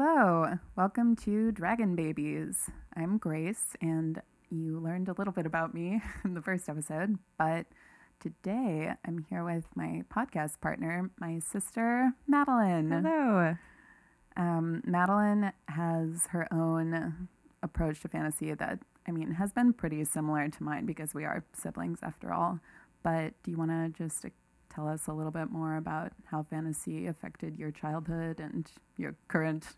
Hello, welcome to Dragon Babies. I'm Grace, and you learned a little bit about me in the first episode, but today I'm here with my podcast partner, my sister, Madeline. Hello. Um, Madeline has her own approach to fantasy that, I mean, has been pretty similar to mine because we are siblings after all. But do you want to just tell us a little bit more about how fantasy affected your childhood and your current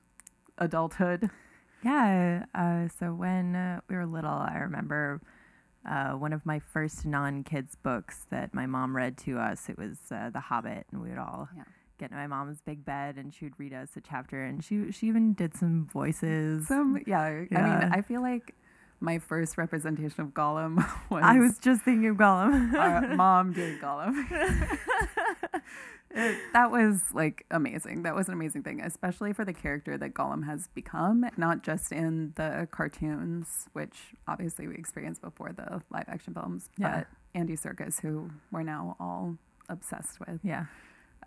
adulthood? Yeah. Uh, so when uh, we were little, I remember uh, one of my first non kids books that my mom read to us. It was uh, The Hobbit, and we would all Yeah. get in my mom's big bed, and she would read us a chapter, and she she even did some voices. Some, yeah, I mean, I feel like my first representation of Gollum was I was just thinking of Gollum. our mom doing Gollum. It- that was like amazing. That was an amazing thing, especially for the character that Gollum has become, not just in the cartoons, which obviously we experienced before the live action films, Yeah. but Andy Serkis, who we're now all obsessed with. yeah.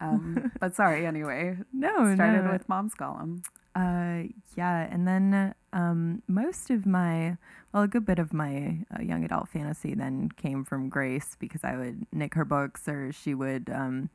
Um, but sorry, anyway, No, started no. with Mom's Gollum. Uh, yeah, and then um, most of my, well, a good bit of my uh, young adult fantasy then came from Grace because I would nick her books or she would um,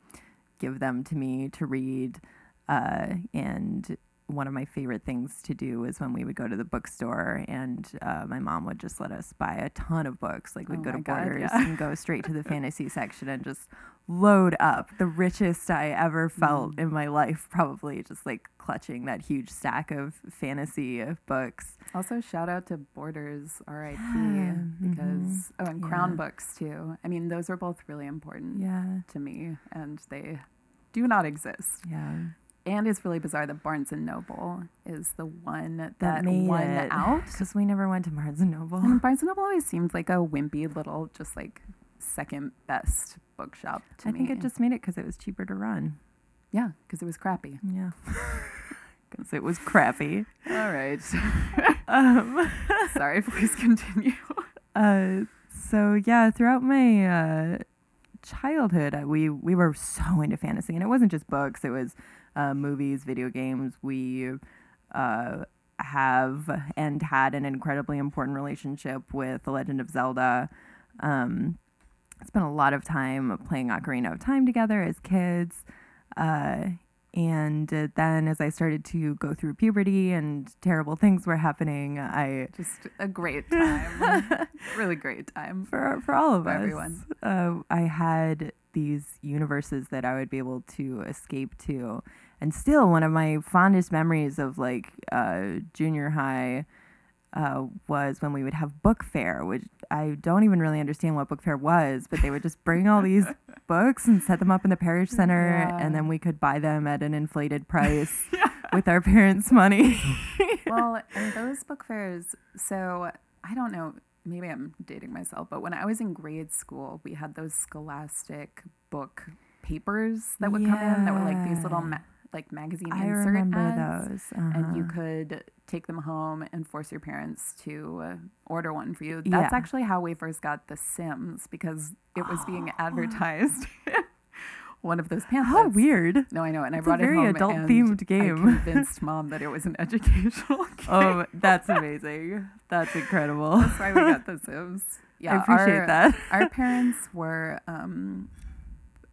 give them to me to read. Uh, and one of my favorite things to do was when we would go to the bookstore and uh, my mom would just let us buy a ton of books. Like we'd Oh go to God, Borders yeah. and go straight to the fantasy section and just load up the richest I ever felt Mm. in my life, probably just like clutching that huge stack of fantasy books. Also, shout out to Borders, RIP, Yeah, because oh, and Crown Books too. I mean, those were both really important Yeah. to me, and they do not exist. Yeah. And it's really bizarre that Barnes and Noble is the one that, That won it. out. Because we never went to Barnes and Noble. And Barnes and Noble always seemed like a wimpy little, just like second best bookshop to I me. think it just made it because it was cheaper to run. yeah, because it was crappy. Yeah. Because it was crappy. All right, Um, sorry. Please continue. uh, so yeah, throughout my uh, childhood, uh, we we were so into fantasy, and it wasn't just books; it was uh, movies, video games. We uh, have and had an incredibly important relationship with The Legend of Zelda. Um, spent a lot of time playing Ocarina of Time together as kids. Uh, and uh, then, as I started to go through puberty and terrible things were happening, I Just a great time. really great time. for for all of For us. everyone. Uh, I had these universes that I would be able to escape to, and still one of my fondest memories of like uh, junior high uh, was when we would have book fair, which I don't even really understand what book fair was, but they would just bring all these books and set them up in the parish center, Yeah. and then we could buy them at an inflated price with our parents' money. well, and those book fairs, so I don't know, maybe I'm dating myself, but when I was in grade school, we had those scholastic book papers that would come in that were like these little ma- like magazine I insert remember ads. those, And you uh-huh. could take them home and force your parents to uh, order one for you. That's Yeah. actually how we first got The Sims because it was being Oh. advertised. one of those pamphlets. How weird. No, I know, and I It's a brought very it home. adult-themed game. I convinced mom that it was an educational game. Oh, that's amazing. That's incredible. That's why we got the Sims. Yeah, I appreciate our, that. our parents were um,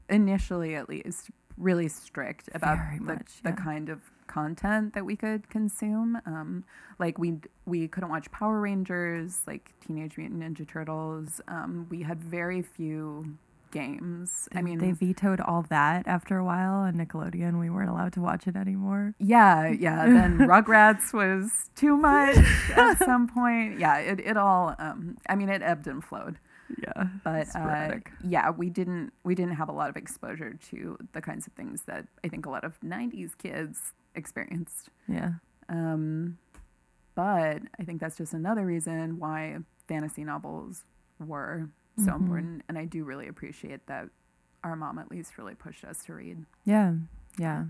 initially, at least, really strict about Very the, much, the kind of content that we could consume. Um, like we we couldn't watch Power Rangers, like Teenage Mutant Ninja Turtles. Um, we had very few games. I mean, they vetoed all that after a while on Nickelodeon. We weren't allowed to watch it anymore. Yeah, yeah. Then Rugrats was too much at some point. Yeah, it, it all. Um, I mean, it ebbed and flowed. Yeah, But uh, yeah, we didn't we didn't have a lot of exposure to the kinds of things that I think a lot of '90s kids experienced. yeah, Um, but I think that's just another reason why fantasy novels were so Mhm. important, and I do really appreciate that our mom at least really pushed us to read. yeah, yeah.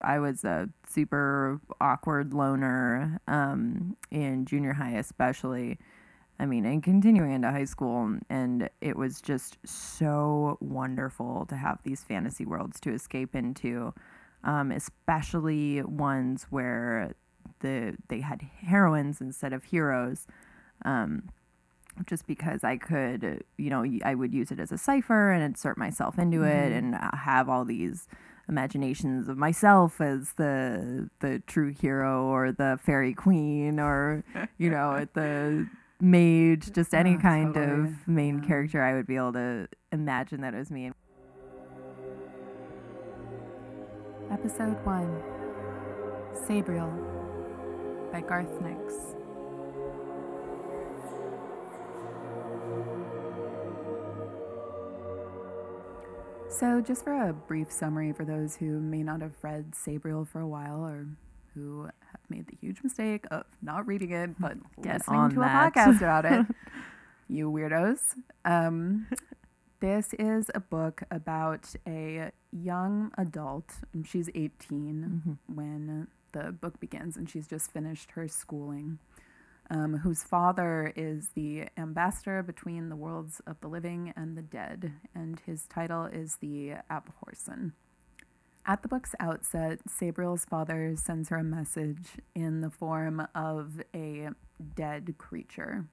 I was a super awkward loner um, in junior high, especially. I mean, and continuing into high school, and it was just so wonderful to have these fantasy worlds to escape into. um, especially ones where the they had heroines instead of heroes. Um, just because I could, you know, I would use it as a cipher and insert myself into it Mhm. and uh, have all these imaginations of myself as the the true hero or the fairy queen or you know the mage just any Oh, kind totally. of main Yeah. character I would be able to imagine that it was me. Episode 1 Sabriel by Garth Nix. So, just for a brief summary for those who may not have read Sabriel for a while or who have made the huge mistake of not reading it but Get listening to that. a podcast about it, you weirdos. Um, this is a book about a young adult. She's 18 Mhm. when the book begins, and she's just finished her schooling. Um, whose father is the ambassador between the worlds of the living and the dead, and his title is the Abhorsen. At the book's outset, Sabriel's father sends her a message in the form of a dead creature,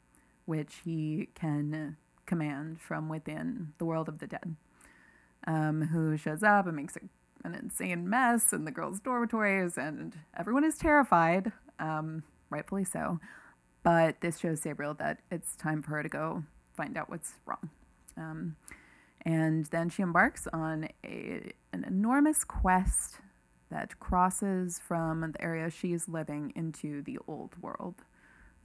which he can command from within the world of the dead, um, who shows up and makes an insane mess in the girls' dormitories, and everyone is terrified, um, rightfully so. But this shows Sabriel that it's time for her to go find out what's wrong. Um, and then she embarks on a, an enormous quest that crosses from the area she's living into the old world,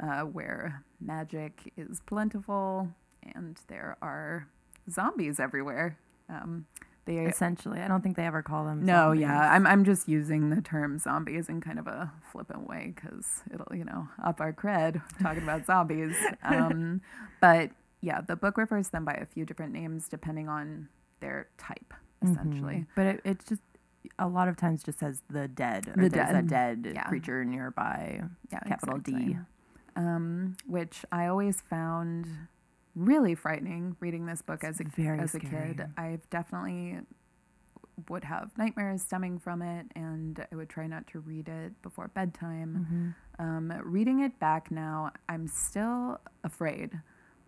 uh, where magic is plentiful and there are zombies everywhere. Um, they Essentially, I don't think they ever call them. no, zombies. yeah, I'm I'm just using the term zombies in kind of a flippant way because it'll you know up our cred talking about zombies. Um, but yeah, the book refers to them by a few different names depending on their type, essentially. Mhm. But it, it's just a lot of times just says the dead. Or The there's a dead. dead Yeah. creature nearby. Yeah, Capital D. Um, which I always found really frightening reading this book It's as a as a kid. I've definitely would have nightmares stemming from it, and I would try not to read it before bedtime. Mhm. Um, reading it back now, I'm still afraid,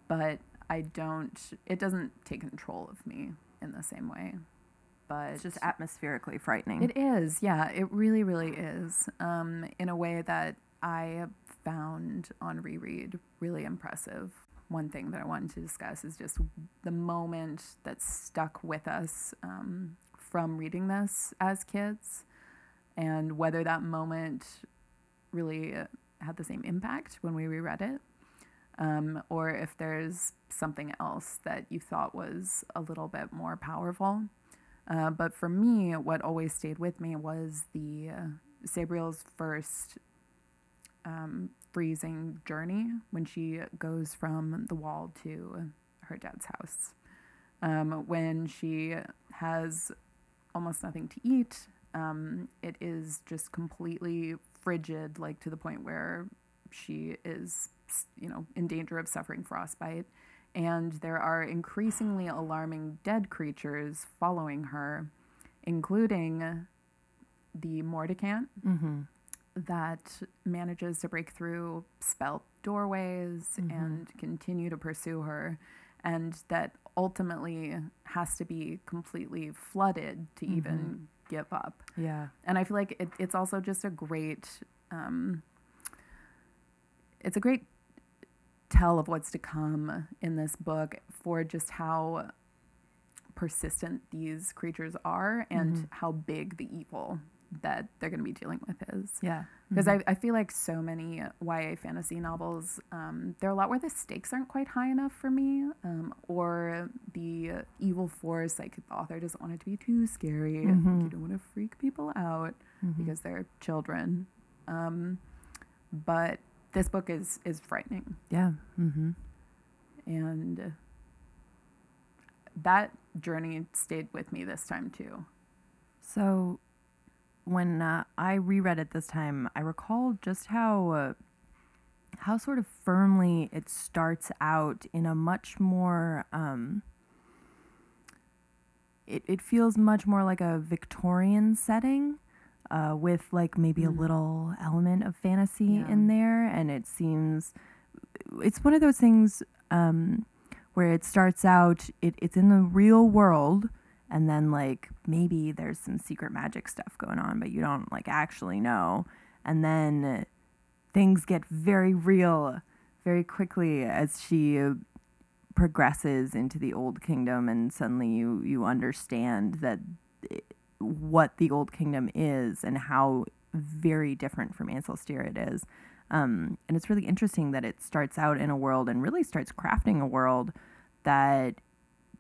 but I don't. It doesn't take control of me in the same way. But It's just atmospherically frightening. it is, yeah, it really, really is. Um, in a way that I found on reread really impressive. One thing that I wanted to discuss is just the moment that stuck with us um, from reading this as kids, and whether that moment really uh, had the same impact when we reread it, um, or if there's something else that you thought was a little bit more powerful. Uh, but for me, what always stayed with me was the uh, Sabriel's first um, freezing journey when she goes from the wall to her dad's house. Um, when she has almost nothing to eat, um, it is just completely frigid, like to the point where she is, you know, in danger of suffering frostbite and there are increasingly alarming dead creatures following her, including the Mordicant mm-hmm. That manages to break through spelt doorways Mhm. and continue to pursue her, and that ultimately has to be completely flooded to even give up Yeah. and I feel like it, it's also just a great, um, it's a great tell of what's to come in this book for just how persistent these creatures are and Mhm. how big the evil that they're going to be dealing with is. Yeah. Because Mhm. I, I feel like so many YA fantasy novels, um, there are a lot where the stakes aren't quite high enough for me, um, or the evil force, like the author doesn't want it to be too scary. Like, Mhm. you don't want to freak people out Mhm. because they're children. Um, but this book is is frightening, yeah. Mm-hmm. and that journey stayed with me this time too. So, when uh, I reread it this time, I recall just how uh, how sort of firmly it starts out in a much more. Um, it it feels much more like a Victorian setting, uh, with like maybe Mm. a little element of fantasy Yeah. in there, and it seems it's one of those things um, where it starts out it, it's in the real world and then like maybe there's some secret magic stuff going on but you don't like actually know. And then things get very real very quickly as she progresses into the old kingdom and suddenly you you understand that what the old kingdom is and how very different from Ancelstierre it is. Um, and it's really interesting that it starts out in a world and really starts crafting a world that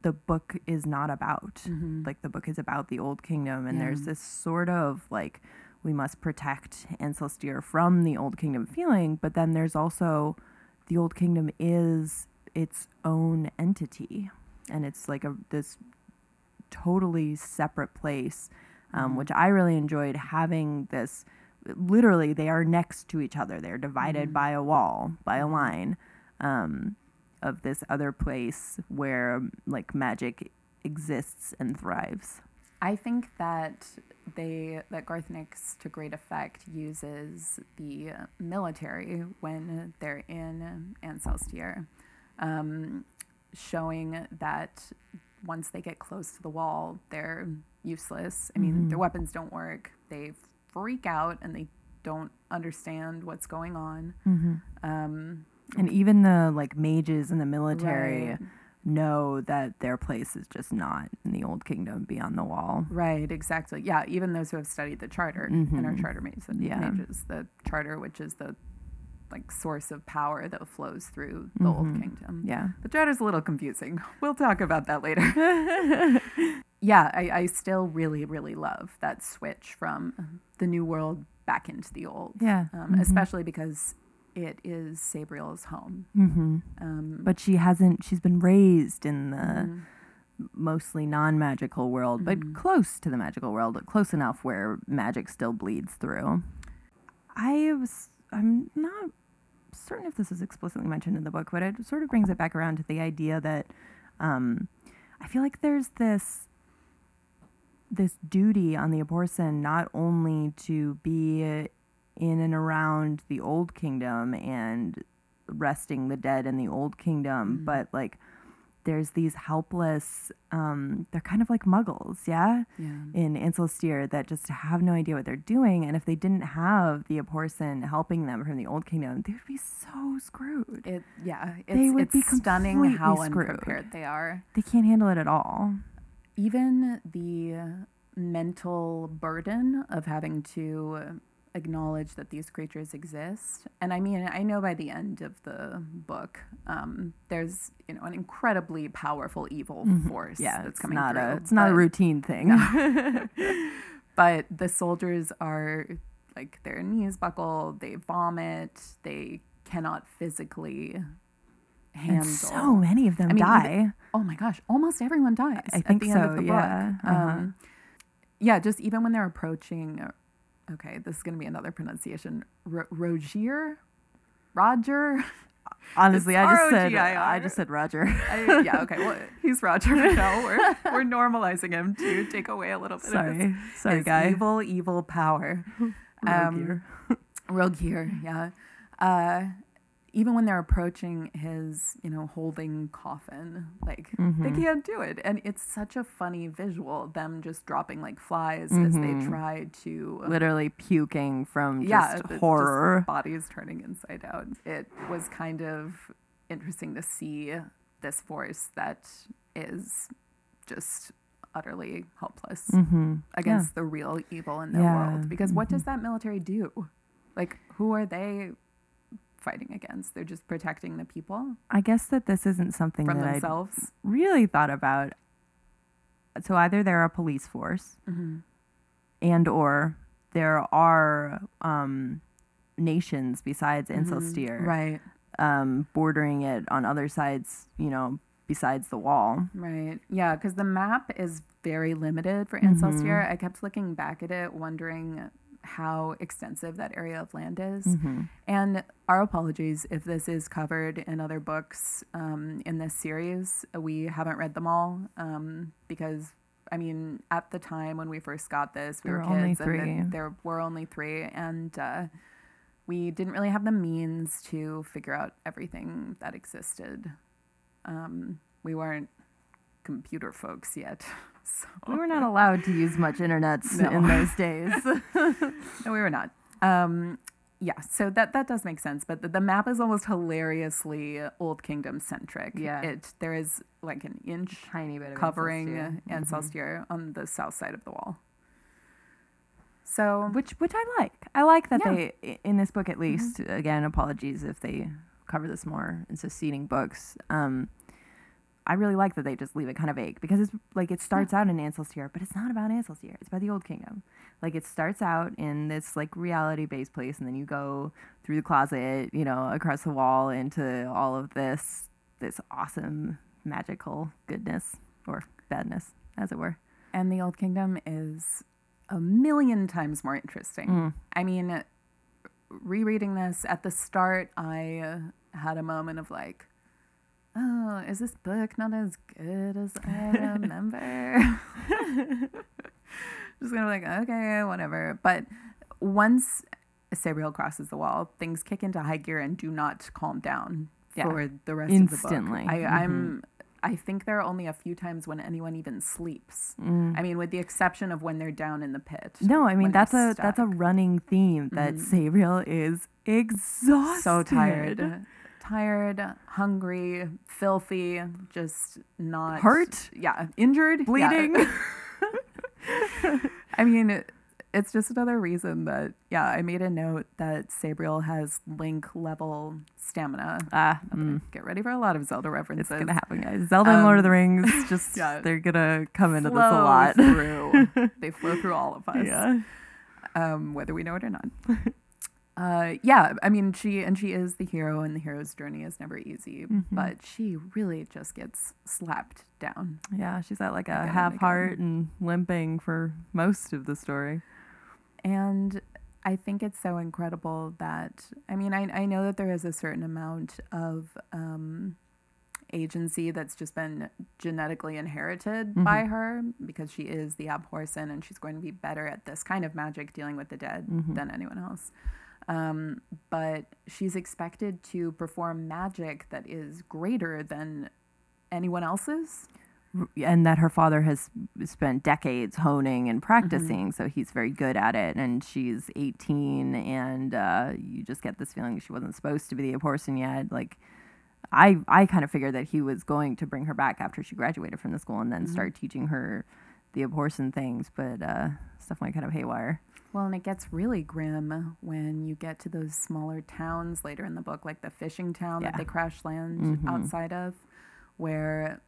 the book is not about. Mhm. Like the book is about the old kingdom, and Yeah. there's this sort of like we must protect Ancelstierre from the old kingdom feeling, but then there's also the old kingdom is its own entity, and it's like a this totally separate place, um, Mhm. which I really enjoyed having this. Literally, they are next to each other. They're divided Mhm. by a wall, by a line um, of this other place where like magic exists and thrives. I think that they that Garth Nix to great effect uses the military when they're in Ancelstierre, um, showing that once they get close to the wall, they're useless. I mean, Mhm. their weapons don't work. They freak out and they don't understand what's going on. Um, And even the like mages in the military right. know that their place is just not in the old kingdom beyond the wall. Right, exactly. Yeah, even those who have studied the charter and are Mhm. charter mages, Yeah. mages, the charter, which is the like source of power that flows through the old Mhm. kingdom. Yeah. The charter's a little confusing. We'll talk about that later. yeah, I, I still really, really love that switch from the new world back into the old. Yeah. Um, Especially because it is Sabriel's home. hmm Um, But she hasn't. She's been raised in the mhm. mostly non-magical world, but Mhm. close to the magical world, close enough where magic still bleeds through. I was. I'm not certain if this is explicitly mentioned in the book, but it sort of brings it back around to the idea that um, I feel like there's this this duty on the Abhorsen not only to be in and around the old kingdom and resting the dead in the old kingdom, Mhm. but like there's these helpless um they're kind of like muggles, yeah, yeah. in Ancelstierre that just have no idea what they're doing and if they didn't have the Abhorsen helping them from the old kingdom, they would be so screwed. It yeah, it's, They would it's be stunning how screwed. unprepared they are. They can't handle it at all. even the mental burden of having to acknowledge that these creatures exist and i mean i know by the end of the book um, there's you know an incredibly powerful evil Mhm. force Yeah, that's it's coming not through a it's not a routine thing. but the soldiers are like their knees buckle they vomit they cannot physically handle and so many of them I mean, die. Oh my gosh, almost everyone dies I at think the end of so, the yeah, book. uh-huh. Um, yeah, just even when they're approaching. Okay, this is going to be another pronunciation. R- Rogir, Roger. Honestly, I just said. I just said Roger. I, yeah, okay. Well, he's Roger. No, we're we're normalizing him to take away a little bit. of his, Sorry, sorry, his guy. Evil, evil power. Rogir. Rogir, yeah. Uh, even when they're approaching his, you know, holding coffin, like they Mhm. can't do it, and it's such a funny visual. Them just dropping like flies as they Mhm. try to, literally puking from just yeah, just horror. bodies turning inside out. It was kind of interesting to see this force that is just utterly helpless mm-hmm. against the real evil in the Yeah, world. Because what does that military do? Like, who are they fighting against? They're just protecting the people I guess that this isn't something from that I themselves. really thought about. So either they're a police force, hmm and or there are um, nations besides Mm-hmm. Right, um, bordering it on other sides. You know, besides the wall. right. Yeah, because the map is very limited for Mhm. I kept looking back at it, wondering how extensive that area of land is. Mm-hmm. And our apologies if this is covered in other books um, in this series. We haven't read them all um, because I mean, at the time when we first got this, we There were were only kids, and there were only three, and uh, we didn't really have the means to figure out everything that existed. Um, we weren't computer folks yet, so We were not allowed to use much internets No. in those days. no, we were not. Um, yeah, so that that does make sense, but the, the map is almost hilariously Old Kingdom centric. Yeah. it there is like an inch Tiny bit of covering Ancestia. Mhm. On the south side of the wall. So which which I like. I like that Yeah. Mm-hmm. they in this book at least. Again, apologies if they cover this more in succeeding books. Um, I really like that they just leave it kind of vague because it's like it starts out in Ansel's Ancestir, but it's not about Ansel's Ancestir. It's about the Old Kingdom. Like it starts out in this like reality based place, and then you go through the closet, you know, across the wall into all of this this awesome magical goodness or badness, as it were. and the Old Kingdom is a million times more interesting. Mm. I mean, rereading this at the start, I had a moment of like, oh, is this book not as good as I remember? Just gonna be like, okay, whatever. But once Sabriel crosses the wall, things kick into high gear and do not calm down Yeah. for the rest Instantly. of the book. I, Mhm. I'm. I think there are only a few times when anyone even sleeps. Mm. I mean, with the exception of when they're down in the pit. No, I mean that's a that's a running theme that Mhm. Sabriel is exhausted. so tired, tired, hungry, filthy, just not Hurt? Yeah, injured, yeah. bleeding. I mean, it, it's just another reason that yeah, I made a note that Sabriel has link level stamina. Ah, mm, Get ready for a lot of Zelda references. it's gonna happen, guys. Zelda and Lord of the Um, Rings, just yeah. they're gonna come into this a lot. Through. they flow through all of us. yeah. um, whether we know it or not. Uh, yeah, I mean, she and she is the hero, and the hero's journey is never easy, Mhm. but she really just gets slapped down. Yeah, she's at like a Again half again. heart and limping for most of the story. And I think it's so incredible that, I mean, I, I know that there is a certain amount of um, agency that's just been genetically inherited by her because she is the Abhorsen and she's going to be better at this kind of magic dealing with the dead Mhm. than anyone else. Um, but she's expected to perform magic that is greater than anyone else's. And that her father has spent decades honing and Mm-hmm. practicing, so he's very good at it. And she's 18, and uh, you just get this feeling she wasn't supposed to be the person yet. Like, I I kind of figured that he was going to bring her back after she graduated from the school and then Mm-hmm. start teaching her the Abhorsen things, but uh, stuff went kind of haywire. Well, and it gets really grim when you get to those smaller towns later in the book, like the fishing town Yeah. that they crash land Mhm. outside of, where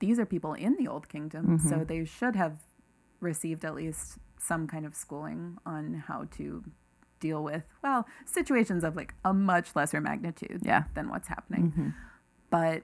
these are people in the Old Kingdom, so Mhm. they should have received at least some kind of schooling on how to deal with, well, situations of like a much lesser magnitude Yeah. than what's happening. Mhm. But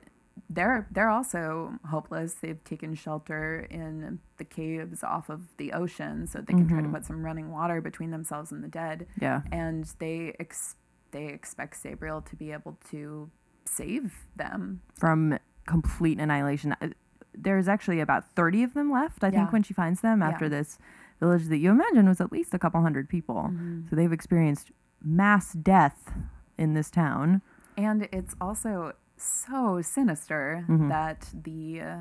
they're they're also hopeless. They've taken shelter in the caves off of the ocean, so they can try to Mhm. put some running water between themselves and the dead. Yeah. And they ex- they expect Sabriel to be able to save them. From complete annihilation. Uh, There's actually about 30 of them left, I think, when she finds them Yeah. after this village that you imagine was at least a couple hundred people. So they've experienced mass death in this town. And it's also so sinister Mhm. that the uh,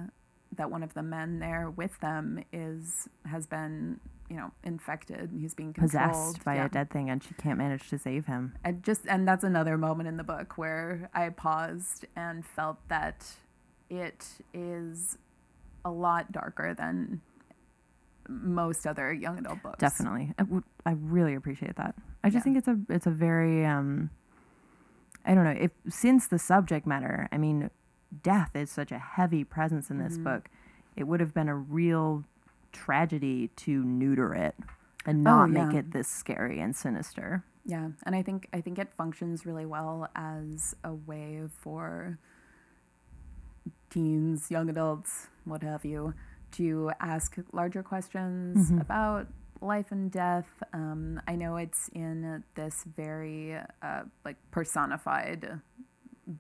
that one of the men there with them is has been you know infected. He's being possessed by Yeah. a dead thing and she can't manage to save him. and just and that's another moment in the book where I paused and felt that it is a lot darker than most other young adult books. Definitely. I, I really appreciate that. I just Yeah. think it's a it's a very um I don't know, if since the subject matter, I mean, death is such a heavy presence in this Mhm. book. It would have been a real tragedy to neuter it and Oh, not make it this scary and sinister. Yeah, and I think I think it functions really well as a way for teens, young adults, what have you, to ask larger questions Mhm. about life and death. Um, I know it's in this very uh, like personified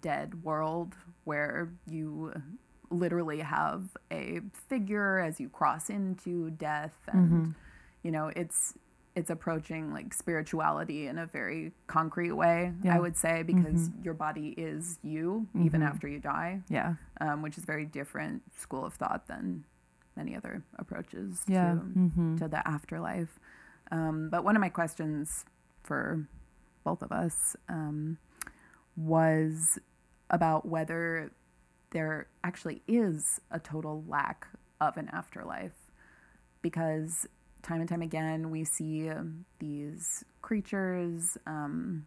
dead world where you literally have a figure as you cross into death and you know it's it's approaching like spirituality in a very concrete way Yeah. i would say because your body is you even Mhm. after you die Yeah. um, which is very different school of thought than many other approaches Yeah. to, hmm to the afterlife. Um, but one of my questions for both of us um, was about whether there actually is a total lack of an afterlife. Because time and time again, we see um, these creatures um,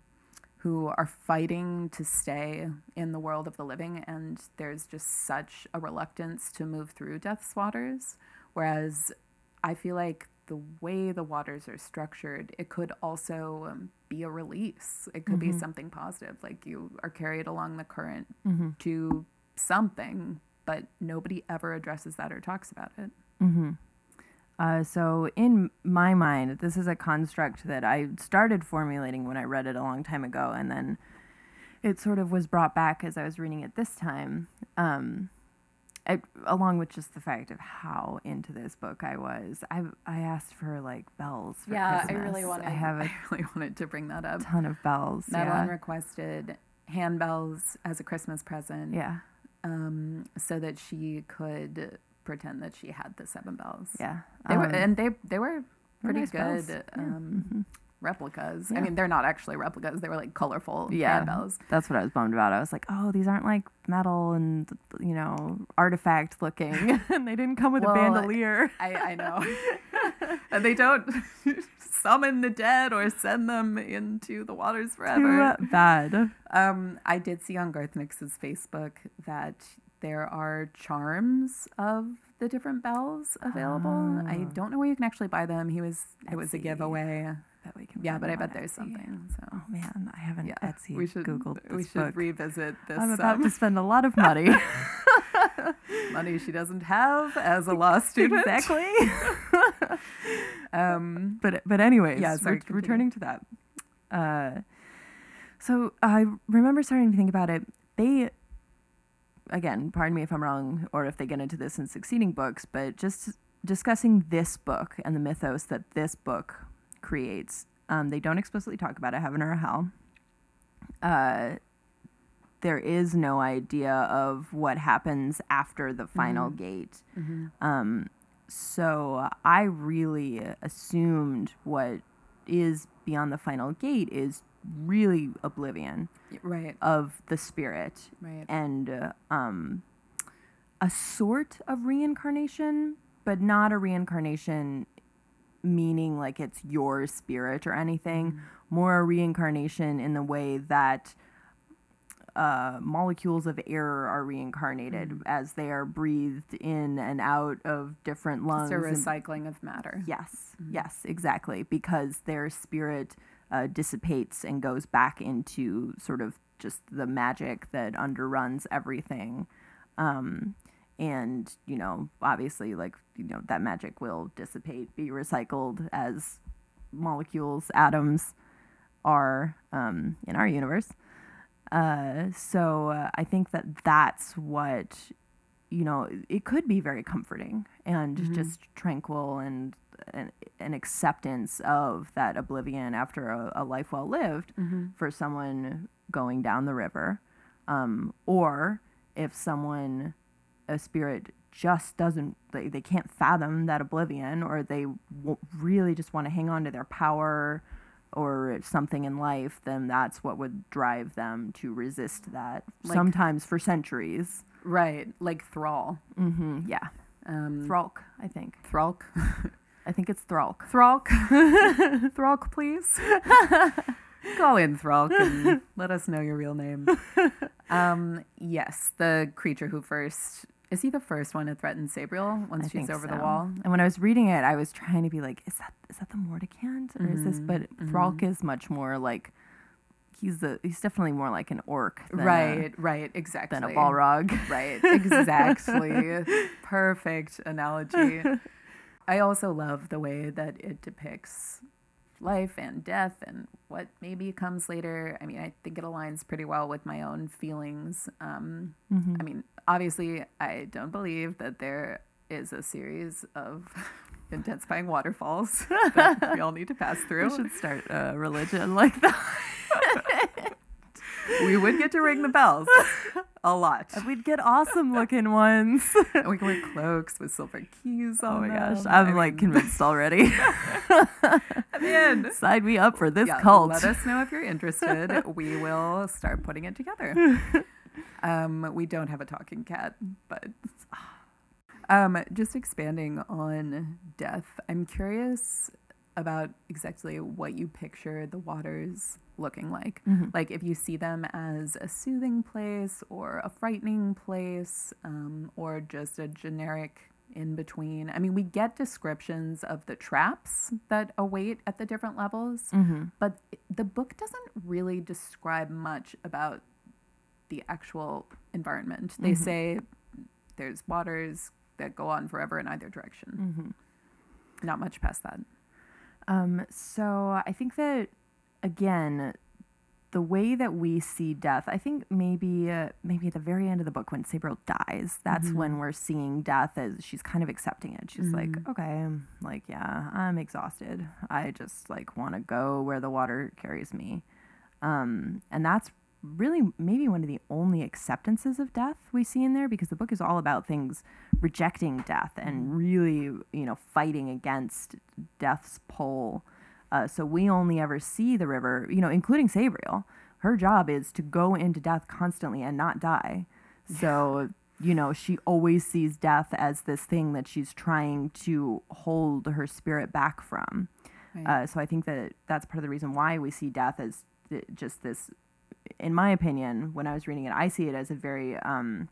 who are fighting to stay in the world of the living, and there's just such a reluctance to move through death's waters. Whereas I feel like the way the waters are structured, it could also um, be a release. It could be something positive. Like you are carried along the current hmm to something, but nobody ever addresses that or talks about it. hmm Uh, so in my mind, this is a construct that I started formulating when I read it a long time ago, and then it sort of was brought back as I was reading it this time. Um, I, along with just the fact of how into this book I was, I I asked for like bells. For Christmas. I have a I really wanted to bring that up. ton of bells. Madeline yeah. requested handbells as a Christmas present, yeah, um, so that she could pretend that she had the seven bells. yeah. They were, Um, and they they were pretty nice good Yeah. um, Mhm. replicas. I mean, they're not actually replicas; they were like colorful Yeah. handbells. That's what I was bummed about. I was like, oh, these aren't like metal and you know artifact looking, and they didn't come with Well, a bandolier. I, I know, and they don't summon the dead or send them into the waters forever. Too bad. Um, I did see on Garth Nix's Facebook that there are charms of the different bells available. I Oh. don't know where you can actually buy them. He was it was a giveaway. Bet we can Yeah, but I bet there's something. So Oh man, I haven't yeah, Etsy we should Googled this we should book. revisit this I'm about um, to spend a lot of money. money she doesn't have as a law student. exactly. Um, but but anyways, Yeah, sorry, continue. returning to that. Uh, so I remember starting to think about it. They, again, pardon me if I'm wrong, or if they get into this in succeeding books, but just discussing this book and the mythos that this book creates. Um, they don't explicitly talk about a heaven or a hell. Uh, there is no idea of what happens after the final gate. mhm. Um, so I really assumed what is beyond the final gate is really oblivion Right, of the spirit right. and uh, um, a sort of reincarnation, but not a reincarnation meaning like it's your spirit or anything. More a reincarnation in the way that uh, molecules of air are reincarnated as they are breathed in and out of different lungs. It's a and- recycling of matter. Yes, yes, exactly. Because their spirit uh, dissipates and goes back into sort of just the magic that underruns everything. Um, and, you know, obviously, like, you know, that magic will dissipate, be recycled as molecules, atoms are um, in our universe. Uh, so uh, I think that that's what you know it could be very comforting and just tranquil and an, an acceptance of that oblivion after a, a life well lived for someone going down the river. Um, or if someone a spirit just doesn't they, they can't fathom that oblivion or they w- really just want to hang on to their power or something in life then that's what would drive them to resist that Like- sometimes for centuries. Right, like thrall. hmm yeah. Um, thralk i think. Thralk. i think it's thralk Thralk. Thralk, please. Call in Thralk and let us know your real name. Um, yes, the creature who first is he the first one to threaten Sabriel once I she's over the wall? And when I was reading it, I was trying to be like, is that is that the Mordicant or is this? Mm-hmm, But Thralk is much more like he's the he's definitely more like an orc, than a- right, right, exactly. than a Balrog. Right, exactly. Perfect analogy. I also love the way that it depicts life and death and what maybe comes later. I mean, I think it aligns pretty well with my own feelings. Um, Mhm. I mean, obviously, I don't believe that there is a series of intensifying waterfalls that we all need to pass through. We should start a religion like that. We would get to ring the bells a lot. We'd get awesome looking ones. And we can wear cloaks with silver keys Oh on my gosh, them. I'm I like mean, convinced already. at the end. Sign me up for this Yeah, cult. Let us know if you're interested. we will start putting it together. Um, we don't have a talking cat, but um, just expanding on death, I'm curious about exactly what you picture the waters looking like. Mhm. Like if you see them as a soothing place or a frightening place um, or just a generic in between. I mean, we get descriptions of the traps that await at the different levels, Mhm. but the book doesn't really describe much about the actual environment. They Mhm. say there's waters that go on forever in either direction. Mhm. Not much past that. Um, so I think that again, the way that we see death, I think maybe uh, maybe at the very end of the book when Sabriel dies, that's Mhm. when we're seeing death as she's kind of accepting it. She's like, Mhm. okay, I'm like yeah, I'm exhausted. I just like want to go where the water carries me. Um, and that's really maybe one of the only acceptances of death we see in there because the book is all about things rejecting death and really you know fighting against death's pull uh, so we only ever see the river you know including sabriel her job is to go into death constantly and not die so you know she always sees death as this thing that she's trying to hold her spirit back from Right. uh, so I think that that's part of the reason why we see death as th- just this. In my opinion, when I was reading it, I see it as a very um,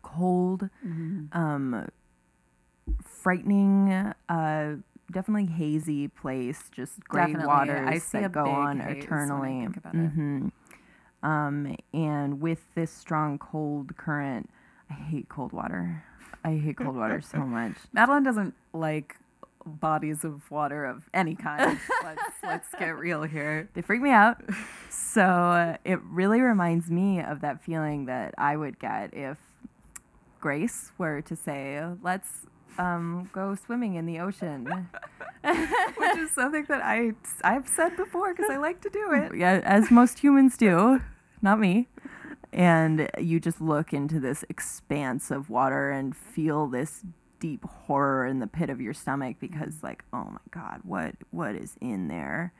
cold, Mhm. um, frightening, uh, definitely hazy place. Just gray Definitely. waters I see that go on haze when I eternally. think about it. Mhm. Um, and with this strong cold current, I hate cold water. I hate cold water so much. Madeline doesn't like bodies of water of any kind. let's let's get real here. They freak me out. So uh, it really reminds me of that feeling that I would get if Grace were to say, "Let's um, go swimming in the ocean." Which is something that I I've said before because I like to do it. yeah, as most humans do, not me. And you just look into this expanse of water and feel this deep horror in the pit of your stomach because, like, oh my God, what what is in there?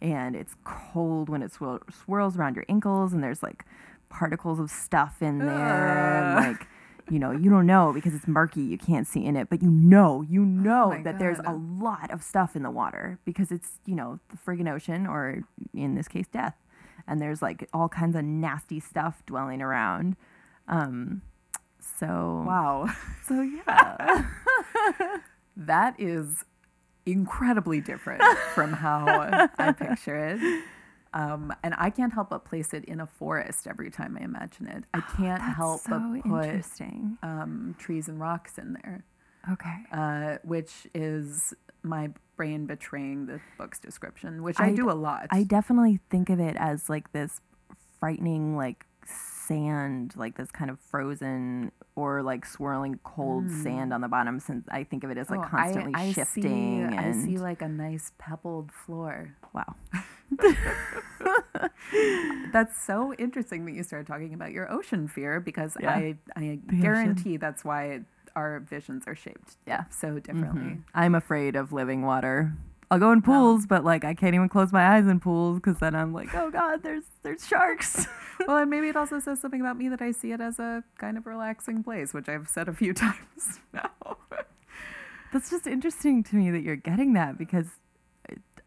And it's cold when it swirl- swirls around your ankles, and there's like particles of stuff in there, and like. You know, you don't know because it's murky. You can't see in it, but you know, you know my that there's a lot of stuff in the water because it's, you know, the friggin' ocean, or in this case, death and there's like all kinds of nasty stuff dwelling around. Um, so Wow, so yeah, that is incredibly different from how I picture it. Um, and I can't help but place it in a forest every time I imagine it. I can't That's help so but put interesting. um, trees and rocks in there. Okay, uh, which is my brain betraying the book's description, which I do a lot. I definitely think of it as like this frightening like sand, like this kind of frozen or like swirling cold sand on the bottom. Since I think of it as like Mm. Oh, I- constantly I, shifting. See, and I see like a nice pebbled floor. wow, That's so interesting that you started talking about your ocean fear because Yeah. I I The guarantee that's why our visions are shaped Yeah. so differently. Mhm. I'm afraid of living water. I'll go in pools, but like I can't even close my eyes in pools because then I'm like, oh god, there's there's sharks. well, and maybe it also says something about me that I see it as a kind of relaxing place, which I've said a few times now. That's just interesting to me that you're getting that because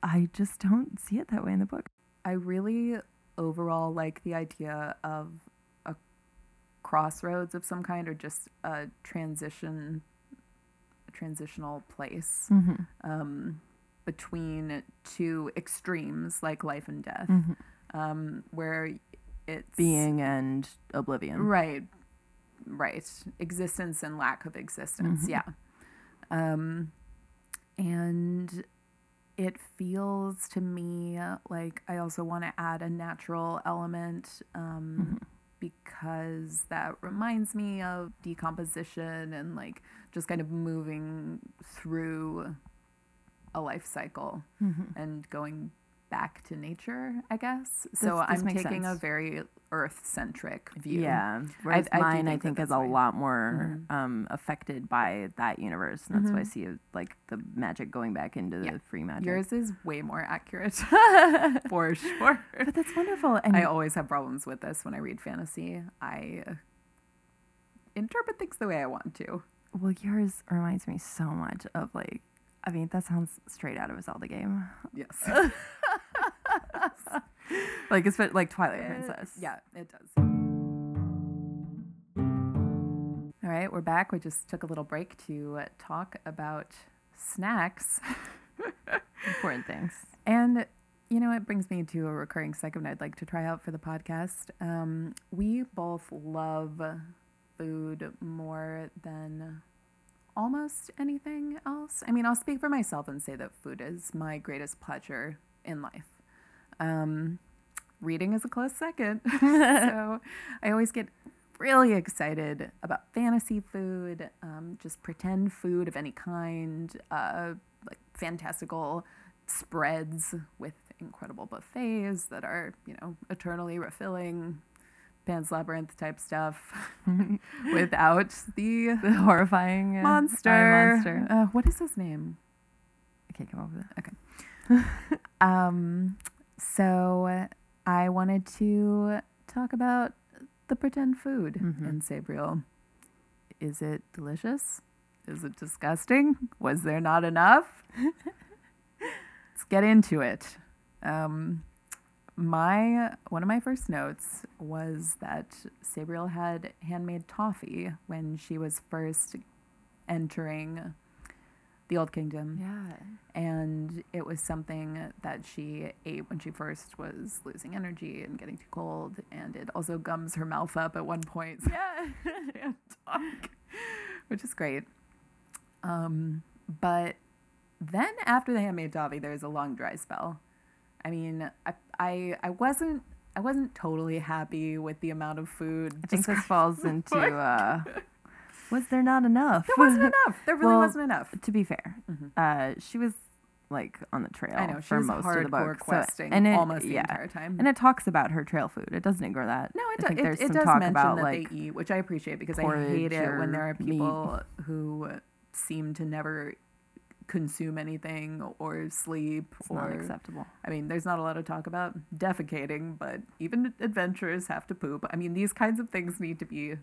I just don't see it that way in the book. I really overall like the idea of a crossroads of some kind or just a transition a transitional place Mm-hmm. um, between two extremes like life and death um, where it's Being and oblivion. right right existence and lack of existence Mhm. yeah um, and it feels to me like I also want to add a natural element um, Mhm. because that reminds me of decomposition and like just kind of moving through a life cycle Mhm. and going back to nature, I guess. This- So this I'm taking a very earth centric view. Yeah. Whereas I mine, I think that think, is a lot more Mhm. um, affected by that universe. And that's why I Mhm. see like the magic going back into the free magic. Yours is way more accurate for sure. but that's wonderful. And I always have problems with this when I read fantasy. I interpret things the way I want to. well, yours reminds me so much of like, I mean, that sounds straight out of a Zelda game. Yes. Like, it's like Twilight Princess. Yeah, it does. All right, we're back. We just took a little break to uh, talk about snacks. Important things. And you know, it brings me to a recurring segment I'd like to try out for the podcast. Um, we both love food more than almost anything else. I mean, I'll speak for myself and say that food is my greatest pleasure in life. Um, reading is a close second. so I always get really excited about fantasy food, um, just pretend food of any kind, uh, like fantastical spreads with incredible buffets that are, you know, eternally refilling, Pan's Labyrinth type stuff without the The horrifying uh, monster. monster. Uh, what is his name? I can't come up with it. Um, so I wanted to talk about the pretend food Mhm. in Sabriel. Is it delicious? Is it disgusting? Was there not enough? Let's get into it. Um, my one of my first notes was that Sabriel had handmade toffee when she was first entering the Old Kingdom. Yeah. and it was something that she ate when she first was losing energy and getting too cold. And it also gums her mouth up at one point. Yeah. talk, which is great. Um, but then after the handmade toffee there's a long dry spell i mean i i, I wasn't I wasn't totally happy with the amount of food. I think this falls into uh, was there not enough? There wasn't enough. There really Well, wasn't enough. to be fair, Mhm. uh, she was like on the trail I know she for was most hardcore of the book. so- questing and it, almost the entire time. And it talks about her trail food. It doesn't ignore that. No, it, I do, it, there's it some does talk mention about that like they eat, which I appreciate because I hate it when there are meat. people who seem to never consume anything or sleep it's not or acceptable. I mean, there's not a lot of talk about defecating, but even adventurers have to poop. I mean, these kinds of things need to be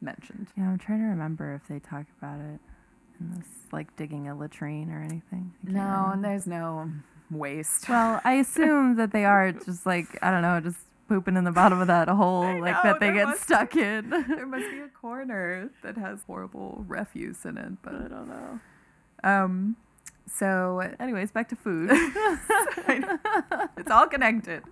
mentioned. Yeah, I'm trying to remember if they talk about it in this like digging a latrine or anything. No, and there's no waste. Well, I assume that they are just like I don't know, just pooping in the bottom of that hole, I like know, that they get stuck in. there must be a corner that has horrible refuse in it, but I don't know. um, so Anyways, back to food. it's all connected.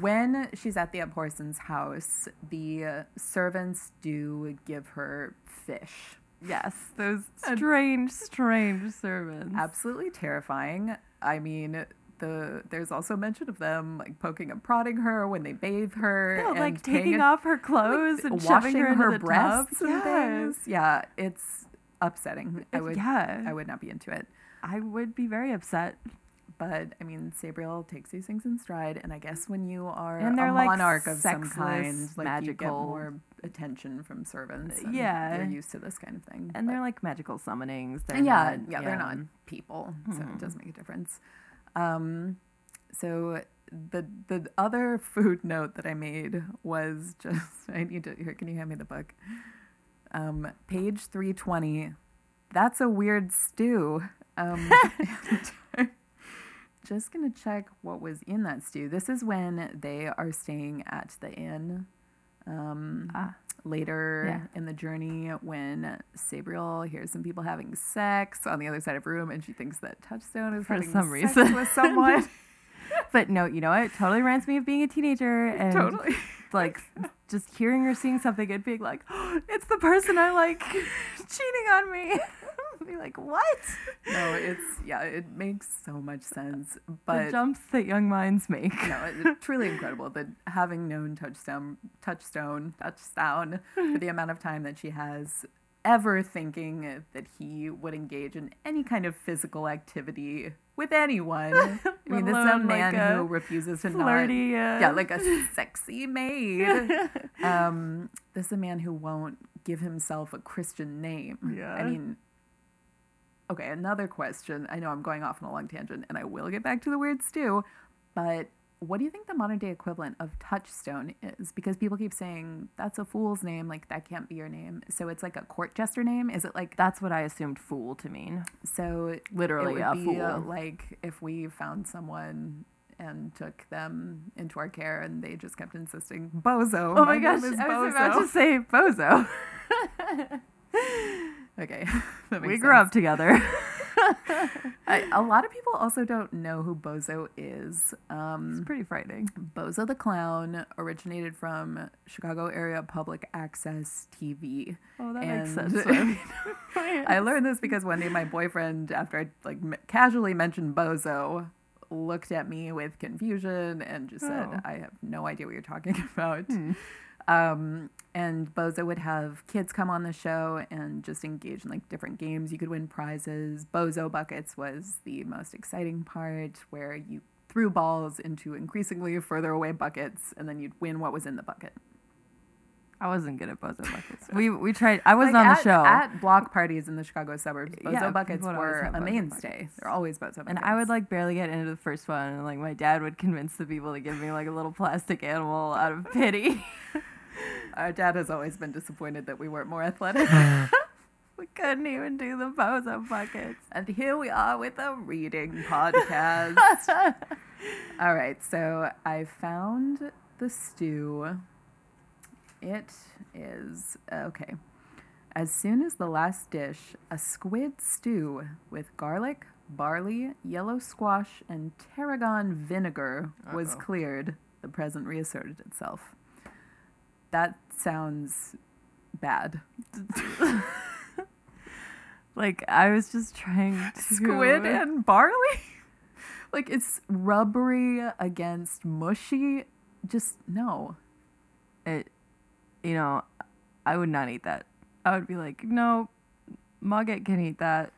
When she's at the Abhorsen's house, the servants do give her fish. yes, those strange, strange servants. Absolutely terrifying. I mean, the there's also mention of them like poking and prodding her when they bathe her, Yeah, like taking off her clothes like, and washing shoving her, her breasts tub. and Yes. things. Yeah, it's upsetting. I would, yeah, I would not be into it. I would be very upset. But I mean, Sabriel takes these things in stride, and I guess when you are And they're, a like, monarch of some kind, like you get more attention from servants. Yeah. they're used to this kind of thing. And But- they're like magical summonings. They're yeah, not, yeah, they're not people, so Mhm. it does make a difference. Um, so the the other food note that I made was just I need to here. Can you hand me the book? Um, page three twenty. That's a weird stew. Um, just gonna check what was in that stew. This is when they are staying at the inn. Um, Ah, later Yeah. in the journey when Sabriel hears some people having sex on the other side of the room and she thinks that Touchstone is For having some sex reason. with someone. but no, you know what? It totally reminds me of being a teenager and totally. like just hearing or seeing something and being like, oh, it's the person I like cheating on me. Be like, what? no, it's yeah, it makes so much sense. the But jumps that young minds make. no, it's truly incredible that having known Touchstone, Touchstone, Touchstone for the amount of time that she has, ever thinking that he would engage in any kind of physical activity with anyone. I mean, this is a alone, like, man a who refuses to not. Uh, Yeah, like a sexy maid. um, this is a man who won't give himself a Christian name. Yeah. I mean, okay, another question. I know I'm going off on a long tangent, and I will get back to the weird stew, but what do you think the modern day equivalent of touchstone is? Because people keep saying that's a fool's name, like that can't be your name. So it's like a court jester name. Is it like That's what I assumed fool to mean. so? Literally it would a be fool. uh, like if we found someone and took them into our care, and they just kept insisting, "Bozo." Oh my name gosh, I was Bozo." about to say bozo. Okay, we grew sense. up together. I, a lot of people also don't know who Bozo is. Um, it's pretty frightening. Bozo the Clown originated from Chicago area public access TV. Oh, that And- makes sense. I learned this because one day my boyfriend, after I like m- casually mentioned Bozo, looked at me with confusion and just said, Oh. "I have no idea what you're talking about." Hmm. Um, and Bozo would have kids come on the show and just engage in like different games. You could win prizes. Bozo buckets was the most exciting part, where you threw balls into increasingly further away buckets, and then you'd win what was in the bucket. I wasn't good at bozo buckets. we we tried. I was Like, on the show, at block parties in the Chicago suburbs. Bozo Yeah, buckets people would always were a mainstay. They're always Bozo buckets. and I would like barely get into the first one, and like my dad would convince the people to give me like a little plastic animal out of pity. Our dad has always been disappointed that we weren't more athletic. Uh. we couldn't even do the bozo buckets. and here we are with a reading podcast. All right, so I found the stew. It is okay. As soon as the last dish, a squid stew with garlic, barley, yellow squash, and tarragon vinegar was Uh-oh. cleared, the present reasserted itself. That sounds bad. Like I was just trying to Squid and barley? like it's rubbery against mushy. Just no. it. You know, I would not eat that. I would be like, no, Mogget can eat that.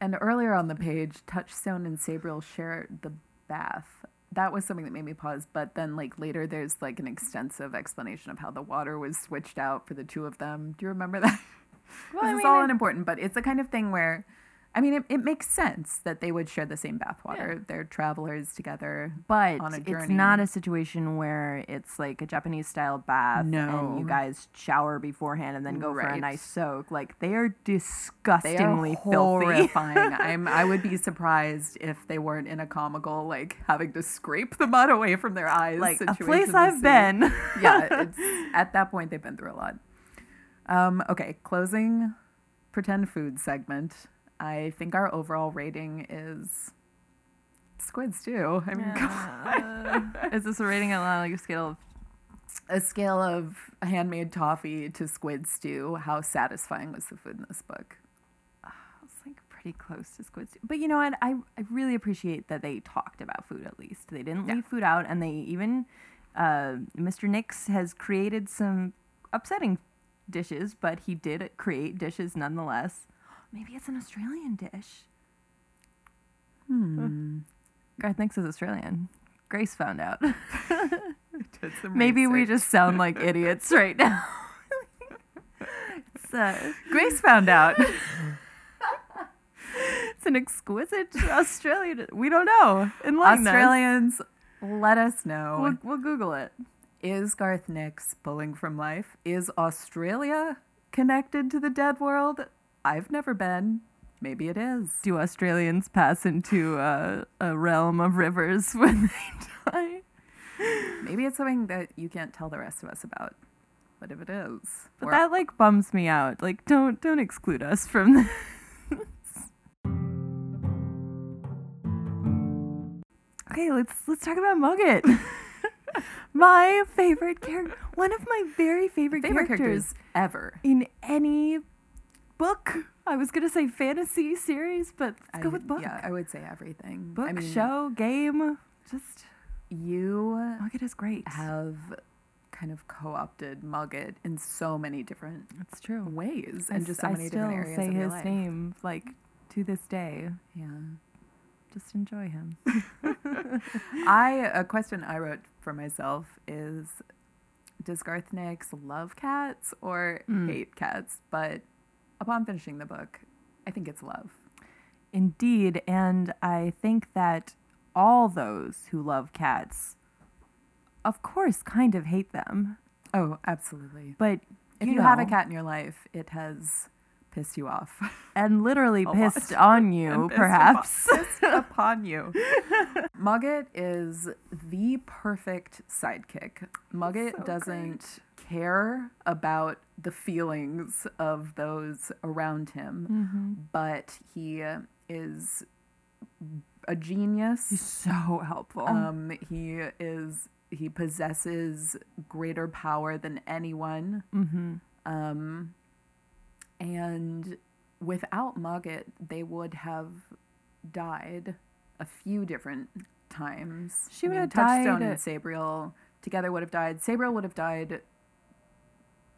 And earlier on the page, Touchstone and Sabriel share the bath. That was something that made me pause. But then, like later, there's like an extensive explanation of how the water was switched out for the two of them. Do you remember that? Well, this I is all it- unimportant, but it's the kind of thing where, I mean, it, it makes sense that they would share the same bathwater. Yeah. They're travelers together. But on a it's not a situation where it's like a Japanese style bath No. and you guys shower beforehand and then go for a nice soak. Like they are disgustingly They are horrifying. I'm I would be surprised if they weren't in a comical like having to scrape the mud away from their eyes. like a situation place I've been. yeah, it's, at that point they've been through a lot. Um, okay, closing pretend food segment. I think our overall rating is squid stew. I mean. Uh, is this a rating on like a scale of a scale of handmade toffee to squid stew. How satisfying was the food in this book? it's like pretty close to squid stew. But you know what? I, I really appreciate that they talked about food at least. They didn't Yeah. leave food out, and they even uh, Mr. Nix has created some upsetting dishes, but he did create dishes nonetheless. Maybe it's an Australian dish. Hmm. Garth Nix is Australian. Grace found out. Did some Maybe we just sound like idiots right now. it's, uh, Grace found out. it's an exquisite Australian. We don't know. Enlighten us. Australians, let us know. We'll, we'll Google it. Is Garth Nix pulling from life? Is Australia connected to the dead world? I've never been. Maybe it is. Do Australians pass into uh, a realm of rivers when they die? Maybe it's something that you can't tell the rest of us about. But if it is, But that like bums me out. Like, don't don't exclude us from this. okay, let's let's talk about Mogget. my favorite character, one of my very favorite, favorite characters, characters ever. in any book. I was gonna say fantasy series, but let's I, go with book. Yeah, I would say everything. book, I mean, show, game. Just You Mogget is great. have kind of co-opted Mogget in so many different That's true. ways I and just so I many still different areas say his life. name like to this day. Yeah. Just enjoy him. I a question I wrote for myself is does Garth Nix love cats or Mm. hate cats? But upon finishing the book, I think it's love. Indeed, and I think that all those who love cats, of course, kind of hate them. Oh, absolutely. But If you, have a cat in your life, it has pissed you off. and literally a lot. pissed on you, pissed perhaps. upon, pissed upon you. Mogget is the perfect sidekick. Mogget So great. Care about the feelings of those around him, hmm but he is a genius. He's so helpful. Um, he is he possesses greater power than anyone. hmm Um, and without Mogget, they would have died a few different times. She would have Touchstone died- and Sabriel together would have died. Sabriel would have died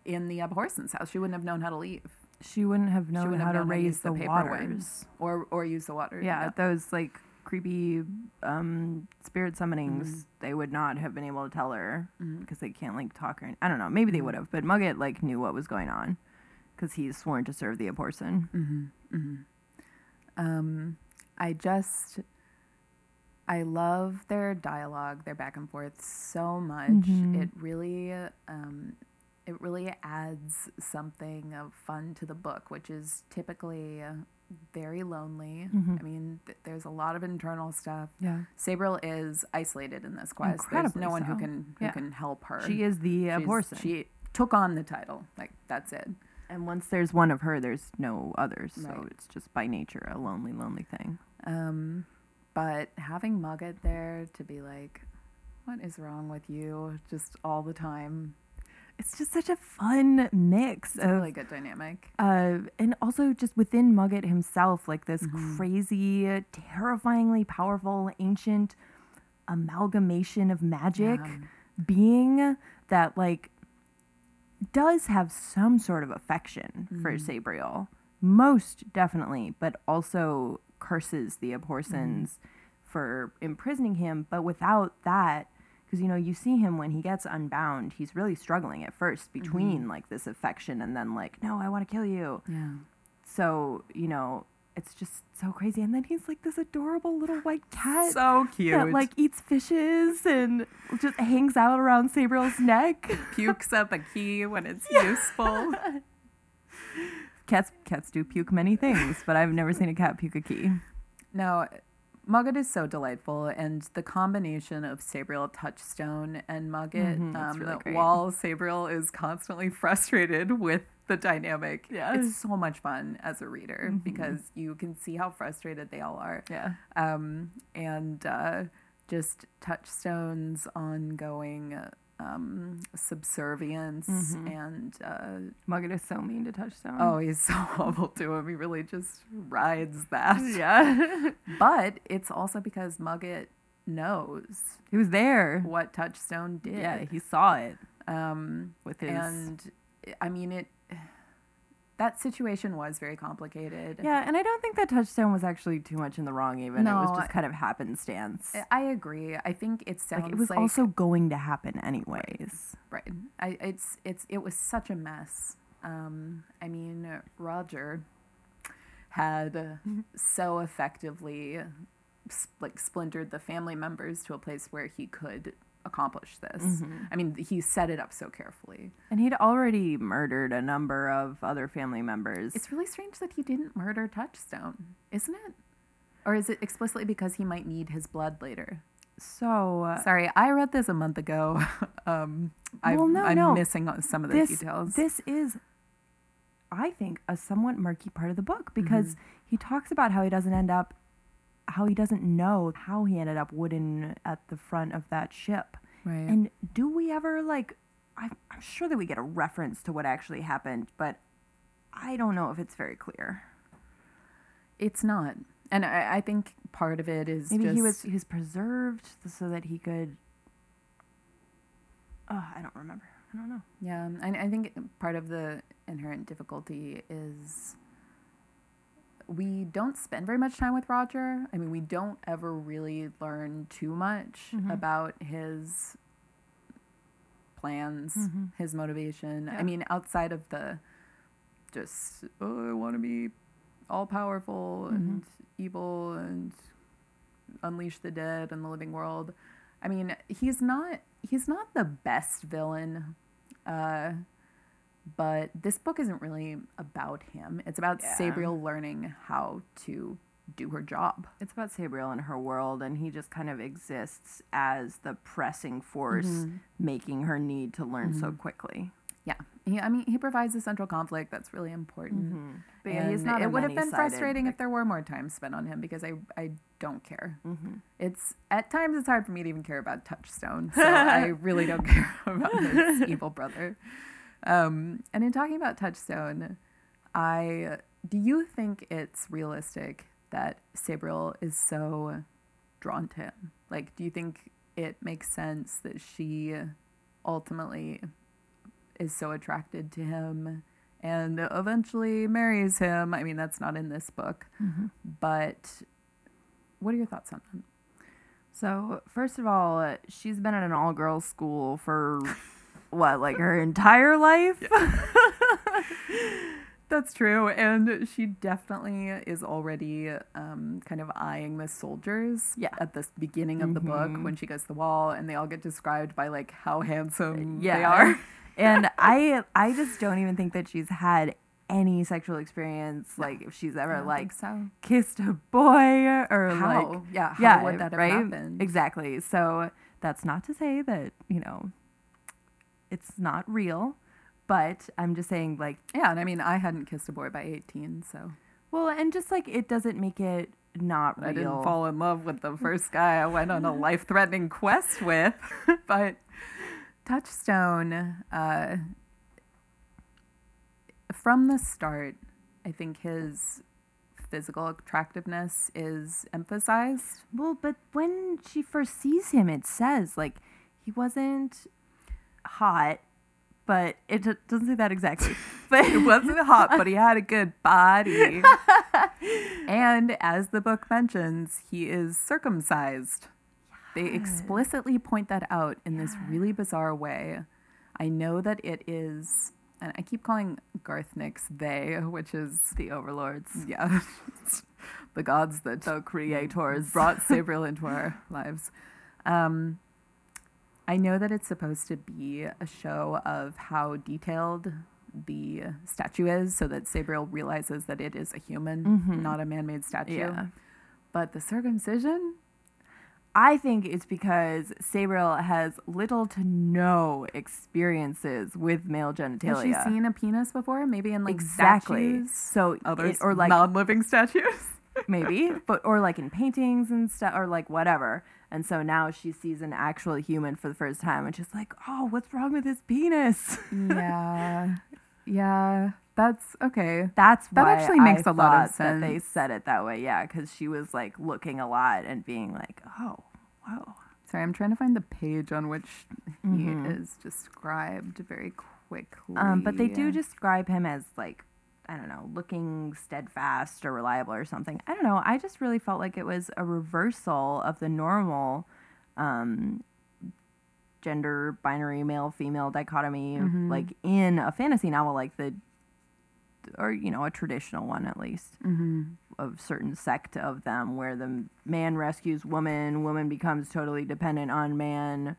in the Abhorsen's house. She wouldn't have known how to leave She wouldn't have known wouldn't how have to known to raise use the, the paper waters. or or use the water. Yeah, those like creepy um, spirit summonings, Mhm. they would not have been able to tell her because they can't like talk or I don't know. Maybe they Mhm. would have, but Mogget like knew what was going on because he's sworn to serve the Abhorsen. Mm-hmm. Mm-hmm. Um, I just, I love their dialogue, their back and forth so much. Mhm. It really, um, it really adds something of fun to the book, which is typically uh, very lonely. Mhm. I mean, th- there's a lot of internal stuff. Yeah, Sabriel is isolated in this quest. There's no one who can who Yeah. can help her. she is the She's- Abhorsen, She took on the title. Like that's it. and once there's one of her, there's no others. So it's just by nature a lonely, lonely thing. Um, but having Mogget there to be like, what is wrong with you? Just all the time. It's just such a fun mix It's a of really good dynamic. uh, and also just within Mogget himself, like this Mhm. crazy, terrifyingly powerful, ancient amalgamation of magic Yeah. being that like does have some sort of affection for Mhm. Sabriel, most definitely, but also curses the Abhorsens for imprisoning him. But without that, because you know you see him when he gets unbound, he's really struggling at first mm-hmm. between like this affection and then like, no, I want to kill you. Yeah. So you know. It's just so crazy, and then he's like this adorable little white cat So cute. that like eats fishes and just hangs out around Sabriel's neck. pukes up a key when it's useful. Cats cats do puke many things, but I've never seen a cat puke a key. No, Mogget is so delightful, and the combination of Sabriel Touchstone and Mogget, Mhm, um, really while Sabriel is constantly frustrated with the dynamic, Yeah. it's so much fun as a reader Mhm. because you can see how frustrated they all are. Yeah. um, and uh, just Touchstone's ongoing um, subservience Mhm. and uh, Mogget is so mean to Touchstone. oh, he's so awful to him. He really just rides that. yeah. But it's also because Mogget knows he was there. what Touchstone did. Yeah, he saw it Um, with his. and I mean it. That situation was very complicated. yeah, and I don't think that Touchstone was actually too much in the wrong. Even it was just kind of happenstance. I- agree. I think it sounds like it was also going to happen anyways. Right. I, it's it's it was such a mess. Um, I mean, Rogir had so effectively s- like splintered the family members to a place where he could accomplish this. Mhm. I mean, he set it up so carefully. And he'd already murdered a number of other family members. It's really strange that he didn't murder Touchstone, isn't it? Or is it explicitly because he might need his blood later? so uh, Sorry, I read this a month ago. um, I've, Well, no, I'm no. missing some of the this details. this is i think a somewhat murky part of the book because Mm-hmm. he talks about how he doesn't end up how he doesn't know how he ended up wooden at the front of that ship right. and do we ever like I, i'm sure that we get a reference to what actually happened but I don't know if it's very clear. It's not, and I, I think part of it is Maybe just he was he was preserved so that he could. Oh, I don't remember. I don't know. Yeah, and I think part of the inherent difficulty is we don't spend very much time with Rogir. I mean, we don't ever really learn too much Mhm. about his plans, Mhm. his motivation. I mean, outside of the just, oh, I want to be all powerful and evil and unleash the dead and the living world. I mean, he's not he's not the best villain. Uh, but this book isn't really about him. It's about Yeah. Sabriel learning how to do her job. It's about Sabriel and her world, and he just kind of exists as the pressing force Mm-hmm. making her need to learn so quickly. Yeah, he, I mean, he provides a central conflict that's really important. But yeah, he's not. it would have been frustrating if there were more time spent on him because I, I don't care. Mhm. It's at times it's hard for me to even care about Touchstone, so I really don't care about his evil brother. Um, and in talking about Touchstone, I do you think it's realistic that Sabriel is so drawn to him? Like, do you think it makes sense that she ultimately is so attracted to him and eventually marries him? I mean, that's not in this book, Mm-hmm. but what are your thoughts on that? So first of all, she's been at an all-girls school for what, like her entire life. That's true, and she definitely is already um, kind of eyeing the soldiers. Yeah. At the beginning of the book, Mhm. when she goes to the wall, and they all get described by like how handsome they Yeah. are. and I, I just don't even think that she's had any sexual experience. Like if she's ever like so. kissed a boy or How? like yeah. How yeah, would that have right? happened? Exactly. So that's not to say that you know it's not real, but I'm just saying like Yeah, and I mean, I hadn't kissed a boy by eighteen, so well, and just like it doesn't make it not real. I didn't fall in love with the first guy I went on a life-threatening quest with. but Touchstone, uh, from the start, I think his physical attractiveness is emphasized. Well, but when she first sees him, it says like he wasn't hot, but it d- doesn't say that exactly. But It wasn't hot, but he had a good body. and as the book mentions, he is circumcised. They explicitly point that out in this really bizarre way. I know that it is, and I keep calling Garth Nix they, which is the overlords, yeah, the gods that the creators, brought Sabriel into our lives. Um, I know that it's supposed to be a show of how detailed the statue is, so that Sabriel realizes that it is a human, Mhm. not a man-made statue. Yeah. But the circumcision, I think it's because Sabriel has little to no experiences with male genitalia. has she seen a penis before? Maybe in like exactly. statues, So other it, or like non-living statues. maybe, but or like in paintings and stuff, or like whatever. And so now she sees an actual human for the first time, and she's like, "Oh, what's wrong with his penis?" yeah, yeah, that's okay. That's That actually makes a lot of sense. That they said it that way, yeah, because she was like looking a lot and being like, "Oh, wow." Sorry, I'm trying to find the page on which he Mhm. is described very quickly. Um, but they do describe him as like, I don't know, looking steadfast or reliable or something. I don't know. I just really felt like it was a reversal of the normal um, gender binary male female dichotomy, Mhm. like in a fantasy novel, like the, or you know, a traditional one at least hmm of certain sect of them where the man rescues woman, woman becomes totally dependent on man.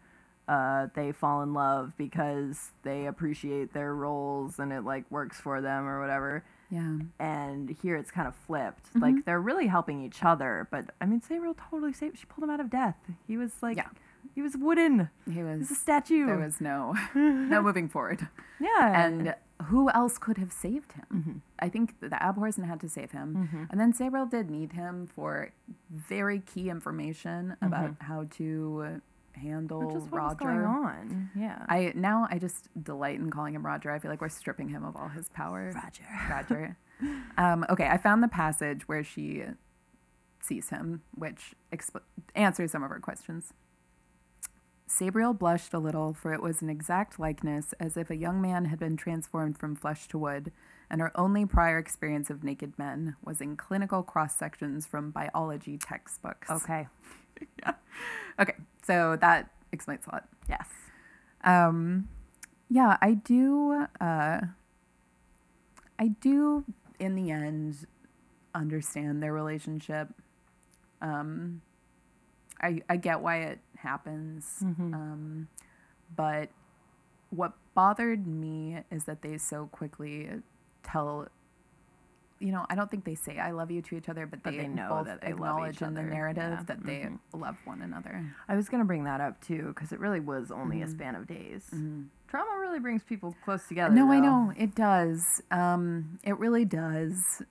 Uh, they fall in love because they appreciate their roles and it like works for them or whatever. Yeah. And here it's kind of flipped. Mhm. Like they're really helping each other, but I mean, Sabriel totally saved. She pulled him out of death. He was like, Yeah. he was wooden. He He was was. a statue. There was no no moving forward. yeah. And who else could have saved him? Mhm. I think the Abhorsen had to save him, Mhm. and then Sabriel did need him for very key information about Mm-hmm. how to handle Or just Roger. going on? Yeah. I now I just delight in calling him Roger. I feel like we're stripping him of all his power. Roger. Roger. um, okay, I found the passage where she sees him, which exp- answers some of her questions. Sabriel blushed a little, for it was an exact likeness, as if a young man had been transformed from flesh to wood, and her only prior experience of naked men was in clinical cross sections from biology textbooks. Okay. Okay, so that explains a lot. Yes. Um, yeah, I do. Uh, I do, in the end, understand their relationship. Um, I I get why it happens. Mhm. Um, but what bothered me is that they so quickly tell. You know, I don't think they say "I love you" to each other, but But they, they know both that they love acknowledge in the narrative yeah. that they Mhm. love one another. I was gonna bring that up too because it really was only a Mhm. span of days. Mhm. Trauma really brings people close together. No, I know it does. Um, it really does.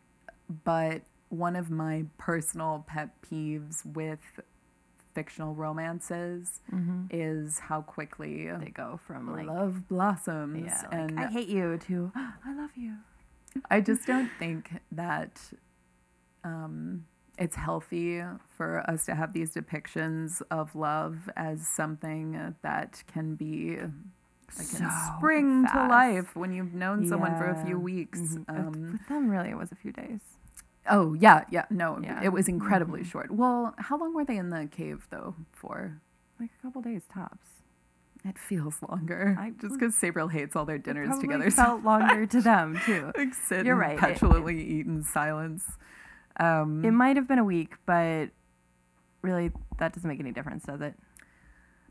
But one of my personal pet peeves with fictional romances Mhm. is how quickly They go from like love blossoms, yeah, like, and I hate you to I love you. I just don't think that um, it's healthy for us to have these depictions of love as something that can be like So spring to life when you've known someone for a few Yeah. weeks. Mhm. Um, with them, really, it was a few days. oh yeah, yeah, no, Yeah. it was incredibly Mhm. short. Well, how long were they in the cave though? For Like a couple days tops. It feels longer. I- just because Sabriel hates all their dinners probably together, felt longer to them too. like sit You're right, it- petulantly eat in silence. Um, It might have been a week, but really, that doesn't make any difference, does it?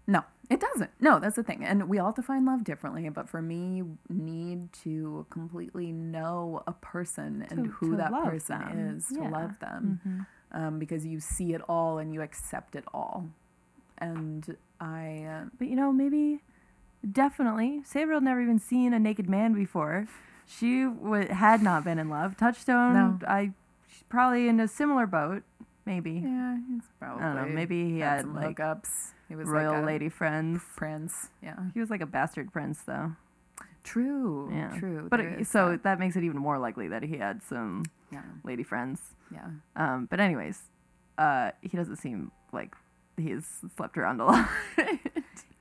No, it doesn't. No, that's the thing. And we all define love differently. But for me, you need to completely know a person and who that person them. is to love them Mhm. um, because you see it all and you accept it all. And I, uh, But you know, maybe, definitely, Sabriel had never even seen a naked man before. She w- had not been in love. Touchstone, No. I, she's probably in a similar boat. Maybe yeah, he's probably I don't know. Maybe he had had like hookups. He was royal like lady friends. prince. Yeah, He was like a bastard prince, though. true. Yeah. true. But there it, is so that. that makes it even more likely that he had some yeah, lady friends. yeah. Um, but anyways, uh, he doesn't seem like he's slept around a lot.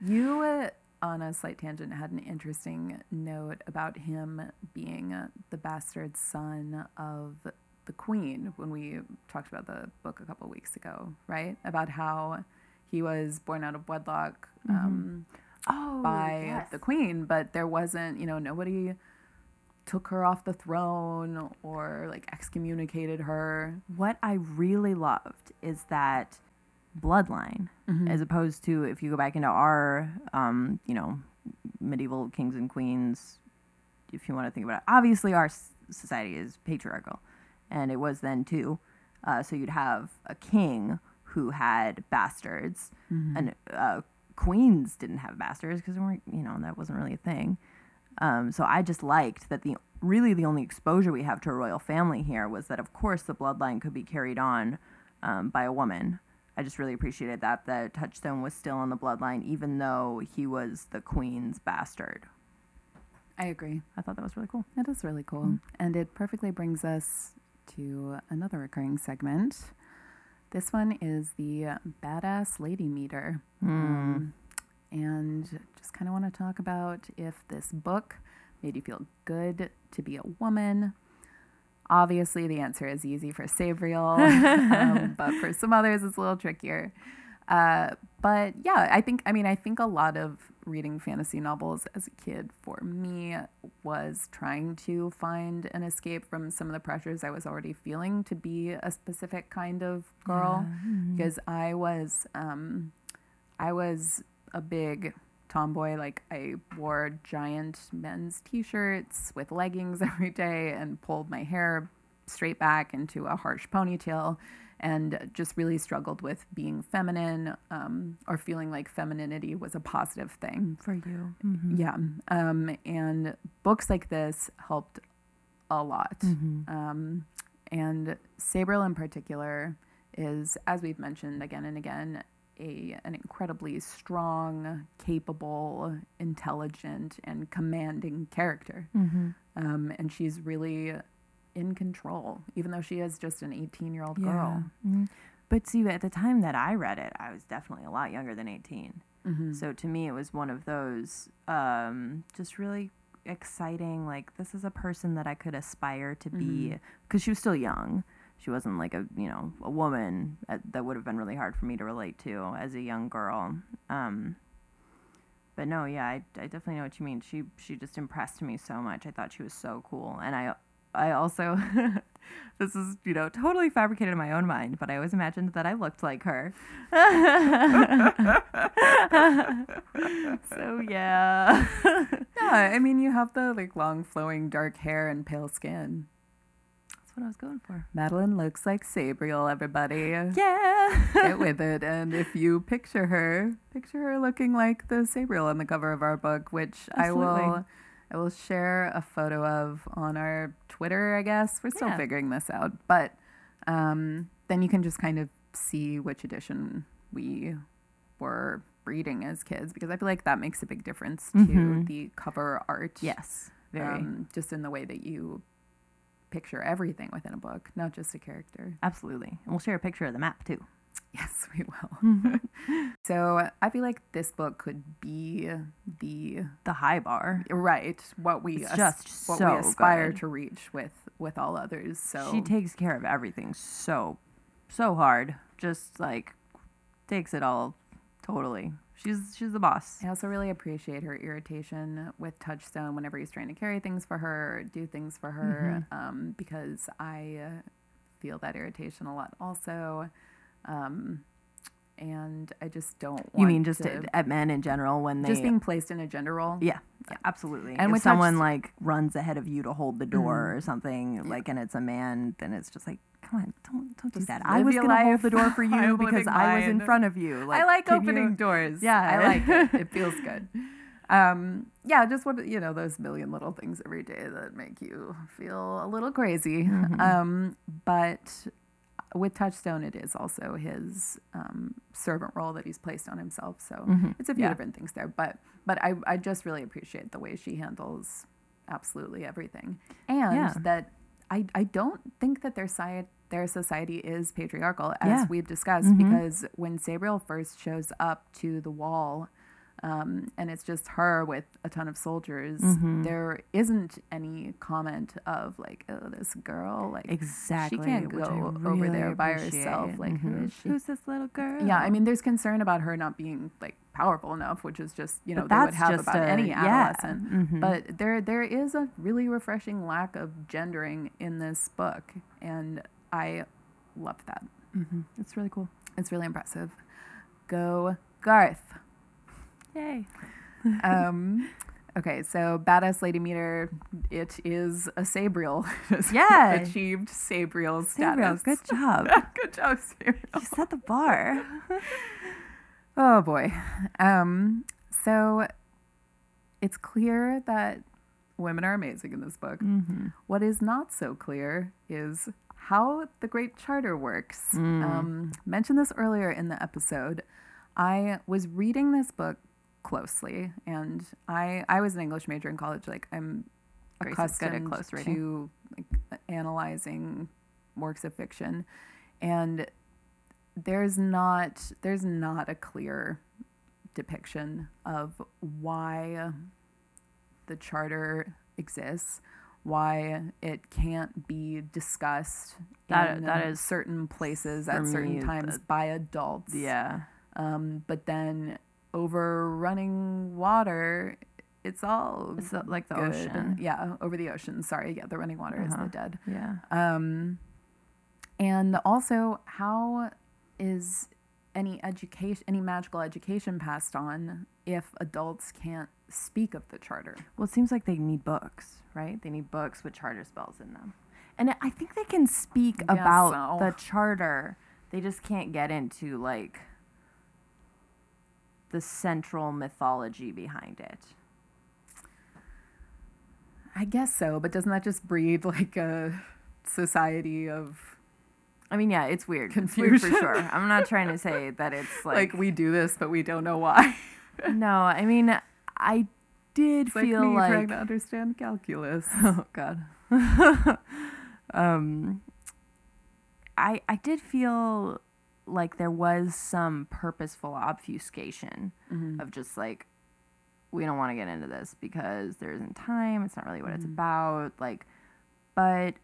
You, uh, on a slight tangent, had an interesting note about him being the bastard son of the queen when we talked about the book a couple weeks ago, right? About how he was born out of wedlock um, oh, by the queen, but there wasn't, you know, nobody took her off the throne or like excommunicated her. What I really loved is that bloodline, Mm-hmm. as opposed to if you go back into our, um, you know, medieval kings and queens. If you want to think about it, obviously our s- society is patriarchal, and it was then too. Uh, so you'd have a king who had bastards, Mm-hmm. and uh, queens didn't have bastards because weren't, you know, that wasn't really a thing. Um, so I just liked that the really the only exposure we have to a royal family here was that of course the bloodline could be carried on um, by a woman. I just really appreciated that that Touchstone was still on the bloodline even though he was the queen's bastard. I agree. I thought that was really cool. That is really cool. Mm. And it perfectly brings us to another recurring segment. This one is the badass lady meter. Hmm. Um, and just kind of want to talk about if this book made you feel good to be a woman. Obviously, the answer is easy for Sabriel, um, but for some others, it's a little trickier. Uh, but yeah, I think, I mean, I think a lot of reading fantasy novels as a kid for me was trying to find an escape from some of the pressures I was already feeling to be a specific kind of girl because I was, um, I was a big tomboy. Like I wore giant men's t-shirts with leggings every day and pulled my hair straight back into a harsh ponytail and just really struggled with being feminine um, or feeling like femininity was a positive thing. For you. Yeah. Um, and books like this helped a lot. Mm-hmm. Um, and Sabriel in particular is, as we've mentioned again and again, a an incredibly strong, capable, intelligent, and commanding character. Mm-hmm. Um, and she's really in control, even though she is just an 18 year old girl. Mhm. But see, at the time that I read it, I was definitely a lot younger than 18. Mm-hmm. So to me, it was one of those um, just really exciting. Like this is a person that I could aspire to be because she was still young. She wasn't like a you know a woman uh, that would have been really hard for me to relate to as a young girl. Um, but no, yeah, I, I definitely know what you mean. She she just impressed me so much. I thought she was so cool, and I I also this is you know totally fabricated in my own mind, but I always imagined that I looked like her. so yeah, Yeah, I mean, you have the like long, flowing dark hair and pale skin. That's what I was going for. Madeline looks like Sabriel, everybody. Yeah. Get with it. And if you picture her, picture her looking like the Sabriel on the cover of our book, which I will I will share a photo of on our Twitter, I guess. We're still Yeah. figuring this out. But um, then you can just kind of see which edition we were reading as kids because I feel like that makes a big difference to Mhm. the cover art. yes. Very. Um, just in the way that you picture everything within a book, not just a character. Absolutely. And we'll share a picture of the map too. Yes, we will. Mm-hmm. so I feel like this book could be the The high bar. right what we as- just what so we aspire good. to reach with with all others. So She takes care of everything so, so hard. Just like takes it all totally. She's she's the boss. I also really appreciate her irritation with Touchstone whenever he's trying to carry things for her, or do things for her, Mm-hmm. um, because I uh, feel that irritation a lot also. Um, and I just don't want You mean just to, at, men in general when they just being placed in a gender role? Yeah, absolutely. And if someone touch- like runs ahead of you to hold the door Mhm. or something, like, and it's a man, then it's just like, on, don't don't do Just that. I was gonna hold the door for you because I was in front of you. I like opening you- doors. Yeah. I like it. It feels good. Um, yeah, just what you know, those million little things every day that make you feel a little crazy. Mhm. Um, but with Touchstone, it is also his um, servant role that he's placed on himself. So Mhm. it's a few Yeah. different things there. But but I, I just really appreciate the way she handles absolutely everything, and Yeah. that I I don't think that their side their society is patriarchal as Yeah. we've discussed Mhm. because when Sabriel first shows up to the wall. Um, and it's just her with a ton of soldiers. Mhm. There isn't any comment of like, "Oh, this girl." Like, Exactly. She can't go over there by herself, like, who Mhm. is she? Who's this little girl? Yeah, I mean, there's concern about her not being like powerful enough, which is just you know they would have about a- any yeah. adolescent. Mhm. But there there is a really refreshing lack of gendering in this book, and I love that. Mhm. it's really cool. It's really impressive. Go Garth. Yay. Um, okay, so badass lady meter. It is a Sabriel. Yeah. achieved Sabriel Sabriel, status. good job. good job, Sabriel. you set the bar. Oh boy. Um, so it's clear that women are amazing in this book. mm-hmm. What is not so clear is how the Great Charter works. Mm. Um, mentioned this earlier in the episode. I was reading this book closely, and I I was an English major in college. Like I'm Grace accustomed close reading. to like, analyzing works of fiction, and there's not there's not a clear depiction of why the charter exists why it can't be discussed That- in that is, certain places at certain me, times the- by adults Yeah. um, but then over running water it's all It's like the good. ocean. yeah over the ocean sorry yeah the running water is Uh-huh. the dead Yeah. um, and also, how is any education, any magical education passed on if adults can't speak of the charter? Well, it seems like they need books, right? They need books with charter spells in them. And I think they can speak Guess about so. the charter. They just can't get into like the central mythology behind it. I guess so, but doesn't that just breed like a society of I mean, yeah, it's weird. It's weird for sure. I'm not trying to say that it's Like, like, we do this, but we don't know why. no. I mean, I did It's like feel me like, trying to understand calculus. oh god. um, I I did feel like there was some purposeful obfuscation Mhm. of just like we don't want to get into this because there isn't time. It's not really what it's Mhm. about. Like, but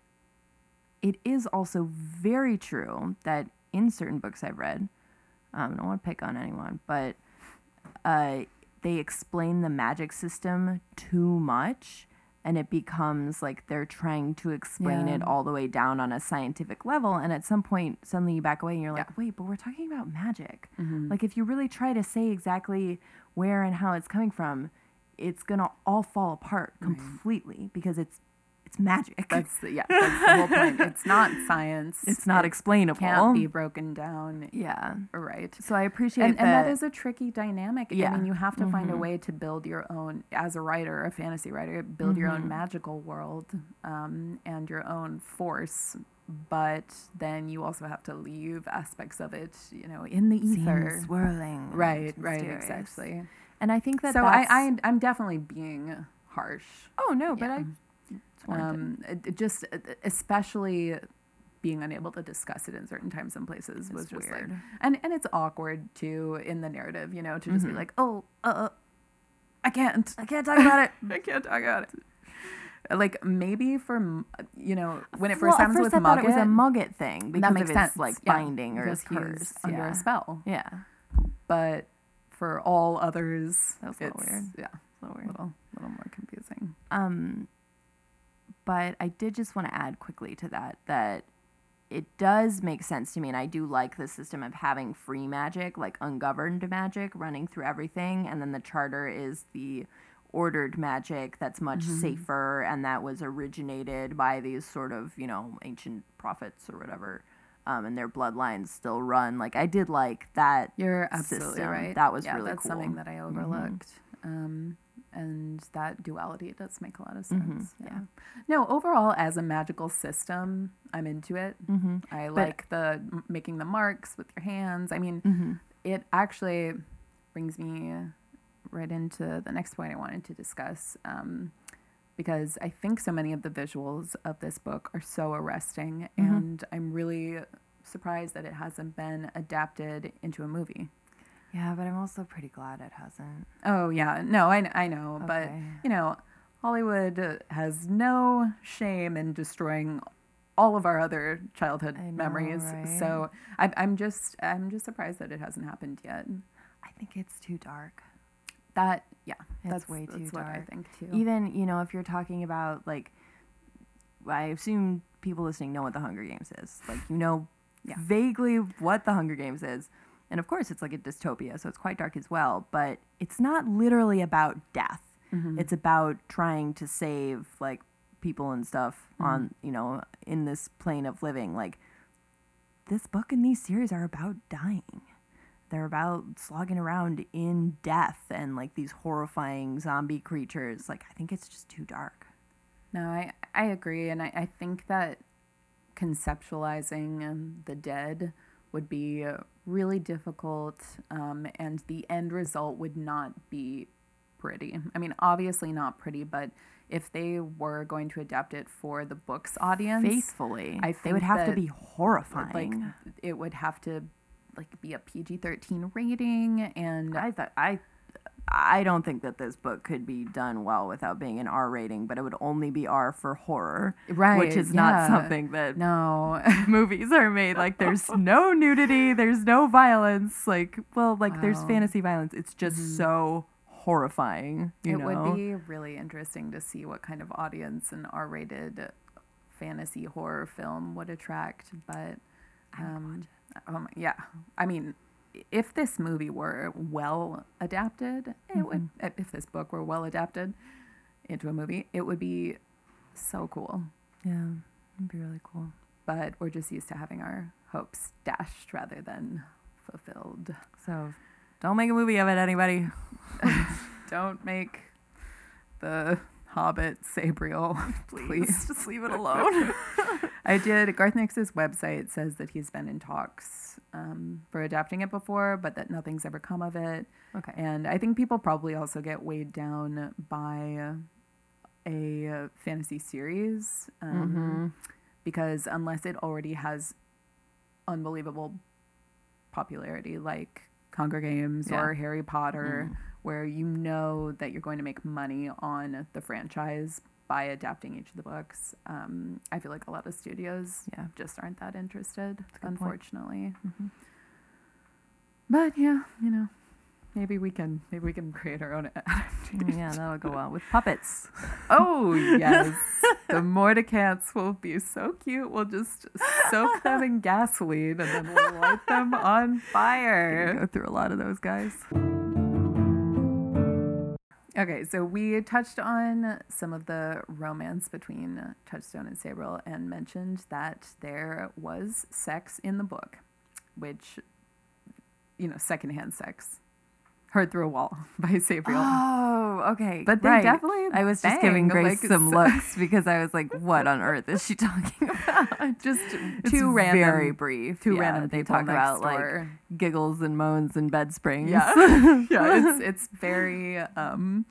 it is also very true that in certain books I've read, um, I don't want to pick on anyone, but uh, they explain the magic system too much. And it becomes like they're trying to explain Yeah. it all the way down on a scientific level. And at some point, suddenly you back away and you're like, Yeah. wait, but we're talking about magic. Mhm. Like if you really try to say exactly where and how it's coming from, it's gonna all fall apart Right. completely because it's it's magic. That's the, yeah, that's the whole point. It's not science. it's not It explainable. can't be broken down. yeah. Right. So I appreciate And, that. and that is a tricky dynamic. Yeah. I mean, you have to find a Mhm. way to build your own, as a writer, a fantasy writer, build your own Mhm. magical world um, and your own force. But then you also have to leave aspects of it, you know, in the ether, Seems swirling. Right, right, mysterious. exactly. And I think that so I, I, I'm definitely being harsh. oh no, but Yeah. It's um, it, it just uh, especially being unable to discuss it in certain times and places was just weird. like and and it's awkward too in the narrative you know to just Mhm. be like oh uh i can't I can't talk about it. i can't talk about it like maybe for you know when it first at happens first with I thought it was a Mogget, Mogget thing because that makes of its sense like yeah, binding or his curse. under yeah. a spell Yeah. but for all others That was a little it's weird. yeah a weird. little little more confusing Um, but I did just want to add quickly to that that it does make sense to me, and I do like the system of having free magic, like ungoverned magic, running through everything, and then the charter is the ordered magic that's much safer, and that was originated by these sort of you know ancient prophets or whatever. Um, and their bloodlines still run. Like I did like that. You're absolutely system. right. That was yeah, really that's something that I overlooked. Um, and that duality does make a lot of sense. Mhm, Yeah. No, overall, as a magical system, I'm into it. Mm-hmm. I like the m- making the marks with your hands. I mean, Mm-hmm. it actually brings me right into the next point I wanted to discuss. Um, because I think so many of the visuals of this book are so arresting, Mhm. and I'm really surprised that it hasn't been adapted into a movie. Yeah, but I'm also pretty glad it hasn't. Oh yeah, no, I, I know, Okay. but you know, Hollywood has no shame in destroying all of our other childhood know, memories. right? So I, I'm just I'm just surprised that it hasn't happened yet. I think it's too dark. That yeah, It's that's way too dark. that's what I think too. Even you know, if you're talking about like, I assume people listening know what the Hunger Games is. Like you know, Yeah. vaguely what the Hunger Games is, and of course it's like a dystopia, so it's quite dark as well. But it's not literally about death. Mhm. It's about trying to save like people and stuff Mm-hmm. on you know in this plane of living. Like this book and these series are about dying. They're about slogging around in death and like these horrifying zombie creatures. Like I think it's just too dark. No, I I agree, and I, I think that conceptualizing um, the dead would be uh, really difficult, um, and the end result would not be pretty. I mean, obviously not pretty, but if they were going to adapt it for the book's audience, Faithfully, I they would have to be horrifying. like it would have to like be a PG thirteen rating, and I thought I I don't think that this book could be done well without being an R rating, but it would only be R for horror, right, which is yeah. not something that No, movies are made. Like there's no nudity, there's no violence. Like well, like there's fantasy violence. It's just so horrifying. You it know? would be really interesting to see what kind of audience an R-rated fantasy horror film would attract. But um, um, yeah, I mean, if this movie were well adapted, it mm-hmm. would. If this book were well adapted into a movie, it would be so cool. Yeah, it'd be really cool. But we're just used to having our hopes dashed rather than fulfilled. So don't make a movie of it, anybody. Don't make the Hobbit, Sabriel, please. just leave it alone. I did. Garth Nix's website says that he's been in talks um, for adapting it before, but that nothing's ever come of it. okay. And I think people probably also get weighed down by a fantasy series um, because unless it already has unbelievable popularity, like Hunger Games Yeah. or Harry Potter, where you know that you're going to make money on the franchise by adapting each of the books, um, I feel like a lot of studios Yeah. just aren't that interested, a good point. unfortunately. But yeah, you know, maybe we can maybe we can create our own adaptation. yeah, that'll go well with puppets. Oh yes, the Mordicants will be so cute. We'll just soak them in gasoline and then we'll light them on fire. Go through a lot of those guys. Okay, so we touched on some of the romance between Touchstone and Sabriel and mentioned that there was sex in the book, which, you know, secondhand sex, heard through a wall by Sabriel. Oh, okay. But they right. definitely I was just giving Grace like, some looks because I was like, "What on earth is she talking about?" Just It's random, very brief. Too Yeah, random They talk about like giggles and moans and bed springs. Yeah, yeah. It's it's very um,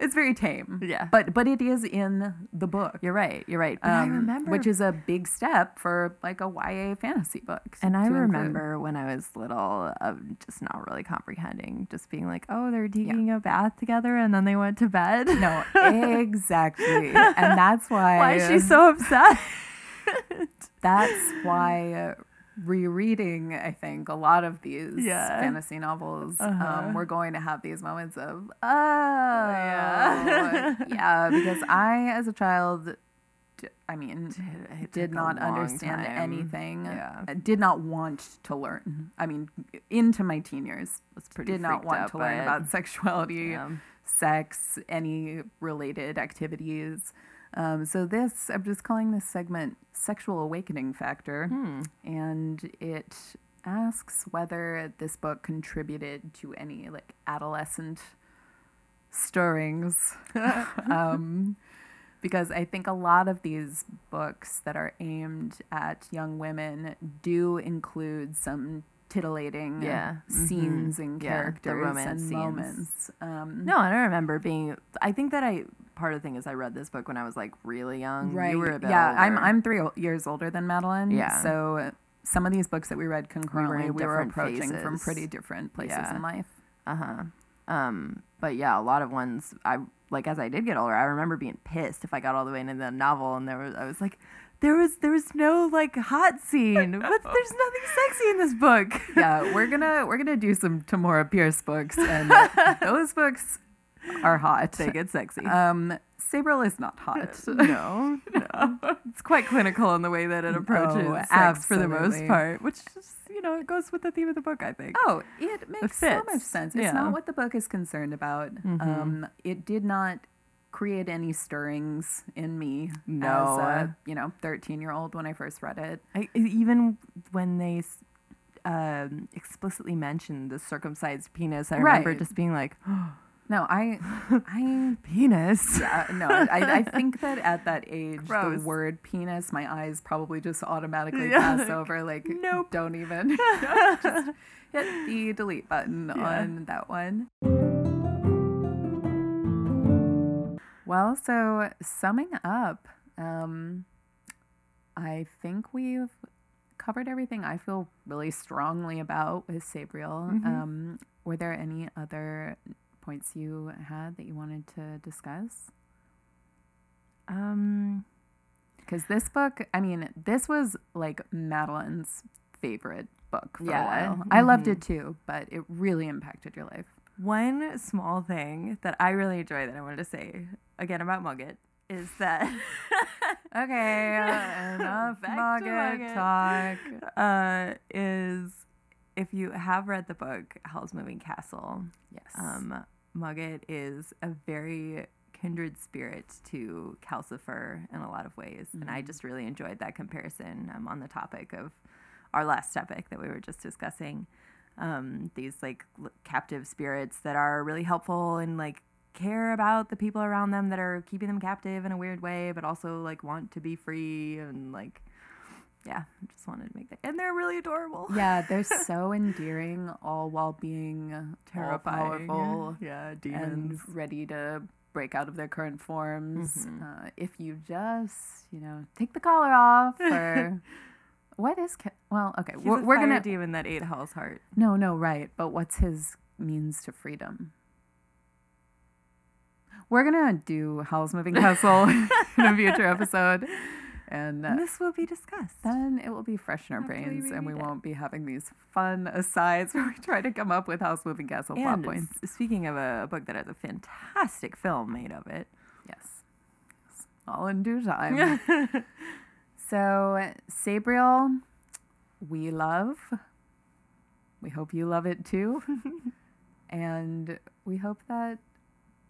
it's very tame. Yeah. but but it is in the book. You're right. You're right. But I um, remember, which is a big step for like a YA fantasy book. and I to include. remember when I was little, of just not really comprehending, just being like, "Oh, they're taking a bath together, and then they went to bed." No, exactly, and that's why. Why is she so upset? That's why rereading, I think, a lot of these Yeah. fantasy novels, Uh-huh. um, we're going to have these moments of, oh, Yeah. yeah, because I, as a child, I mean, It did not understand time. anything. Yeah. uh, Did not want to learn. I mean, into my teen years, Was pretty did not want to learn it. about sexuality, Yeah. sex, any related activities. Um, so this, I'm just calling this segment "Sexual Awakening Factor," Hmm. and it asks whether this book contributed to any like adolescent stirrings. um, because I think a lot of these books that are aimed at young women do include some titillating Yeah. Mhm. scenes and Yeah, the characters romance and scenes. moments. Um, No, and I remember being. I think that I part of the thing is I read this book when I was like really young. Right. You were a bit yeah, I'm older. I'm three o- years older than Madeline. Yeah. So some of these books that we read concurrently, we were, different approaching from pretty different places Yeah. in life. Uh huh. Um, but yeah, a lot of ones I like as I did get older. I remember being pissed if I got all the way into the novel and there was I was like, there was there was no like hot scene, but there's nothing sexy in this book. Yeah, we're gonna we're gonna do some Tamora Pierce books, and those books are hot. they get sexy. Um, Sabriel is not hot. no, no, it's quite clinical in the way that it approaches Oh, sex for the most part, which is you know it goes with the theme of the book. I think. Oh, it makes so much sense. It's Yeah. not what the book is concerned about. Mhm. Um, it did not create any stirrings in me No. as a you know 13 year old when I first read it. I, even when they um, explicitly mentioned the circumcised penis, I remember just being like, No, I, I, penis. yeah, no, I, I think that at that age, Gross. the word penis, my eyes probably just automatically Yeah, pass like, over. Like, nope. don't even just hit the delete button Yeah. on that one. Well, so summing up, um, I think we've covered everything I feel really strongly about with Sabriel. Mhm. Um, were there any other points you had that you wanted to discuss? Um, Because this book, I mean, this was like Madeline's favorite book for Yeah, a while. I loved it too, but it really impacted your life. one small thing that I really enjoy that I wanted to say again about Mogget is that Okay, enough Back Mogget Mogget. talk. uh, is if you have read the book Howl's Moving Castle, Yes. um, Mogget is a very kindred spirit to Calcifer in a lot of ways, and I Mhm. just really enjoyed that comparison um, on the topic of our last topic that we were just discussing. Um, these like l- captive spirits that are really helpful and like care about the people around them that are keeping them captive in a weird way, but also like want to be free and like, yeah, I just wanted to make that. And they're really adorable. Yeah, they're so endearing, all while being Terrifying. powerful Yeah, demons. and ready to break out of their current forms. Mhm. Uh, if you just, you know, take the collar off or. What is Ke- well? Okay, He's we're, we're fire gonna demon that ate Howl's heart. no, no, right. But what's his means to freedom? We're gonna do Howl's Moving Castle in a future episode, and And this will be discussed. then it will be fresh in our After we brains, and we it. won't be having these fun asides where we try to come up with Howl's Moving Castle plot points. s- speaking of a, a book that has a fantastic film made of it, Yes, Yes. all in due time. so, Sabriel, we love. We hope you love it too. and we hope that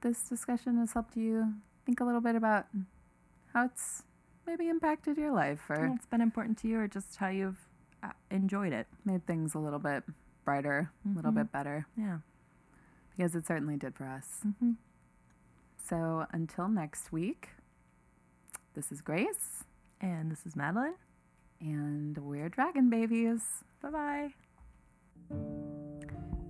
this discussion has helped you think a little bit about how it's maybe impacted your life or it's been important to you, or just how you've uh, enjoyed it. made things a little bit brighter, a little Mhm. bit better, Yeah. because it certainly did for us. Mm-hmm. So, until next week, this is Grace, And this is Madeline. and we're Dragon Babies. Bye bye.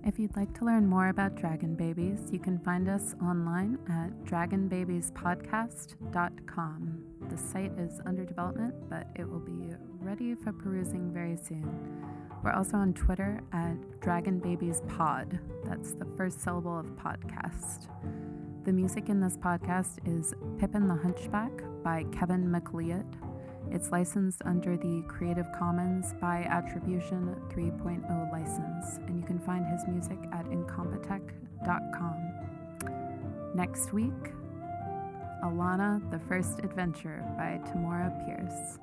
If you'd like to learn more about Dragon Babies, you can find us online at dragonbabiespodcast.com. The site is under development, but it will be ready for perusing very soon. We're also on Twitter at Dragon Babies Pod. That's the first syllable of podcast. The music in this podcast is Pippin the Hunchback by Kevin MacLeod. It's licensed under the Creative Commons by Attribution 3.0 license, and you can find his music at incompetech.com. Next week, Alanna, The First Adventure by Tamora Pierce.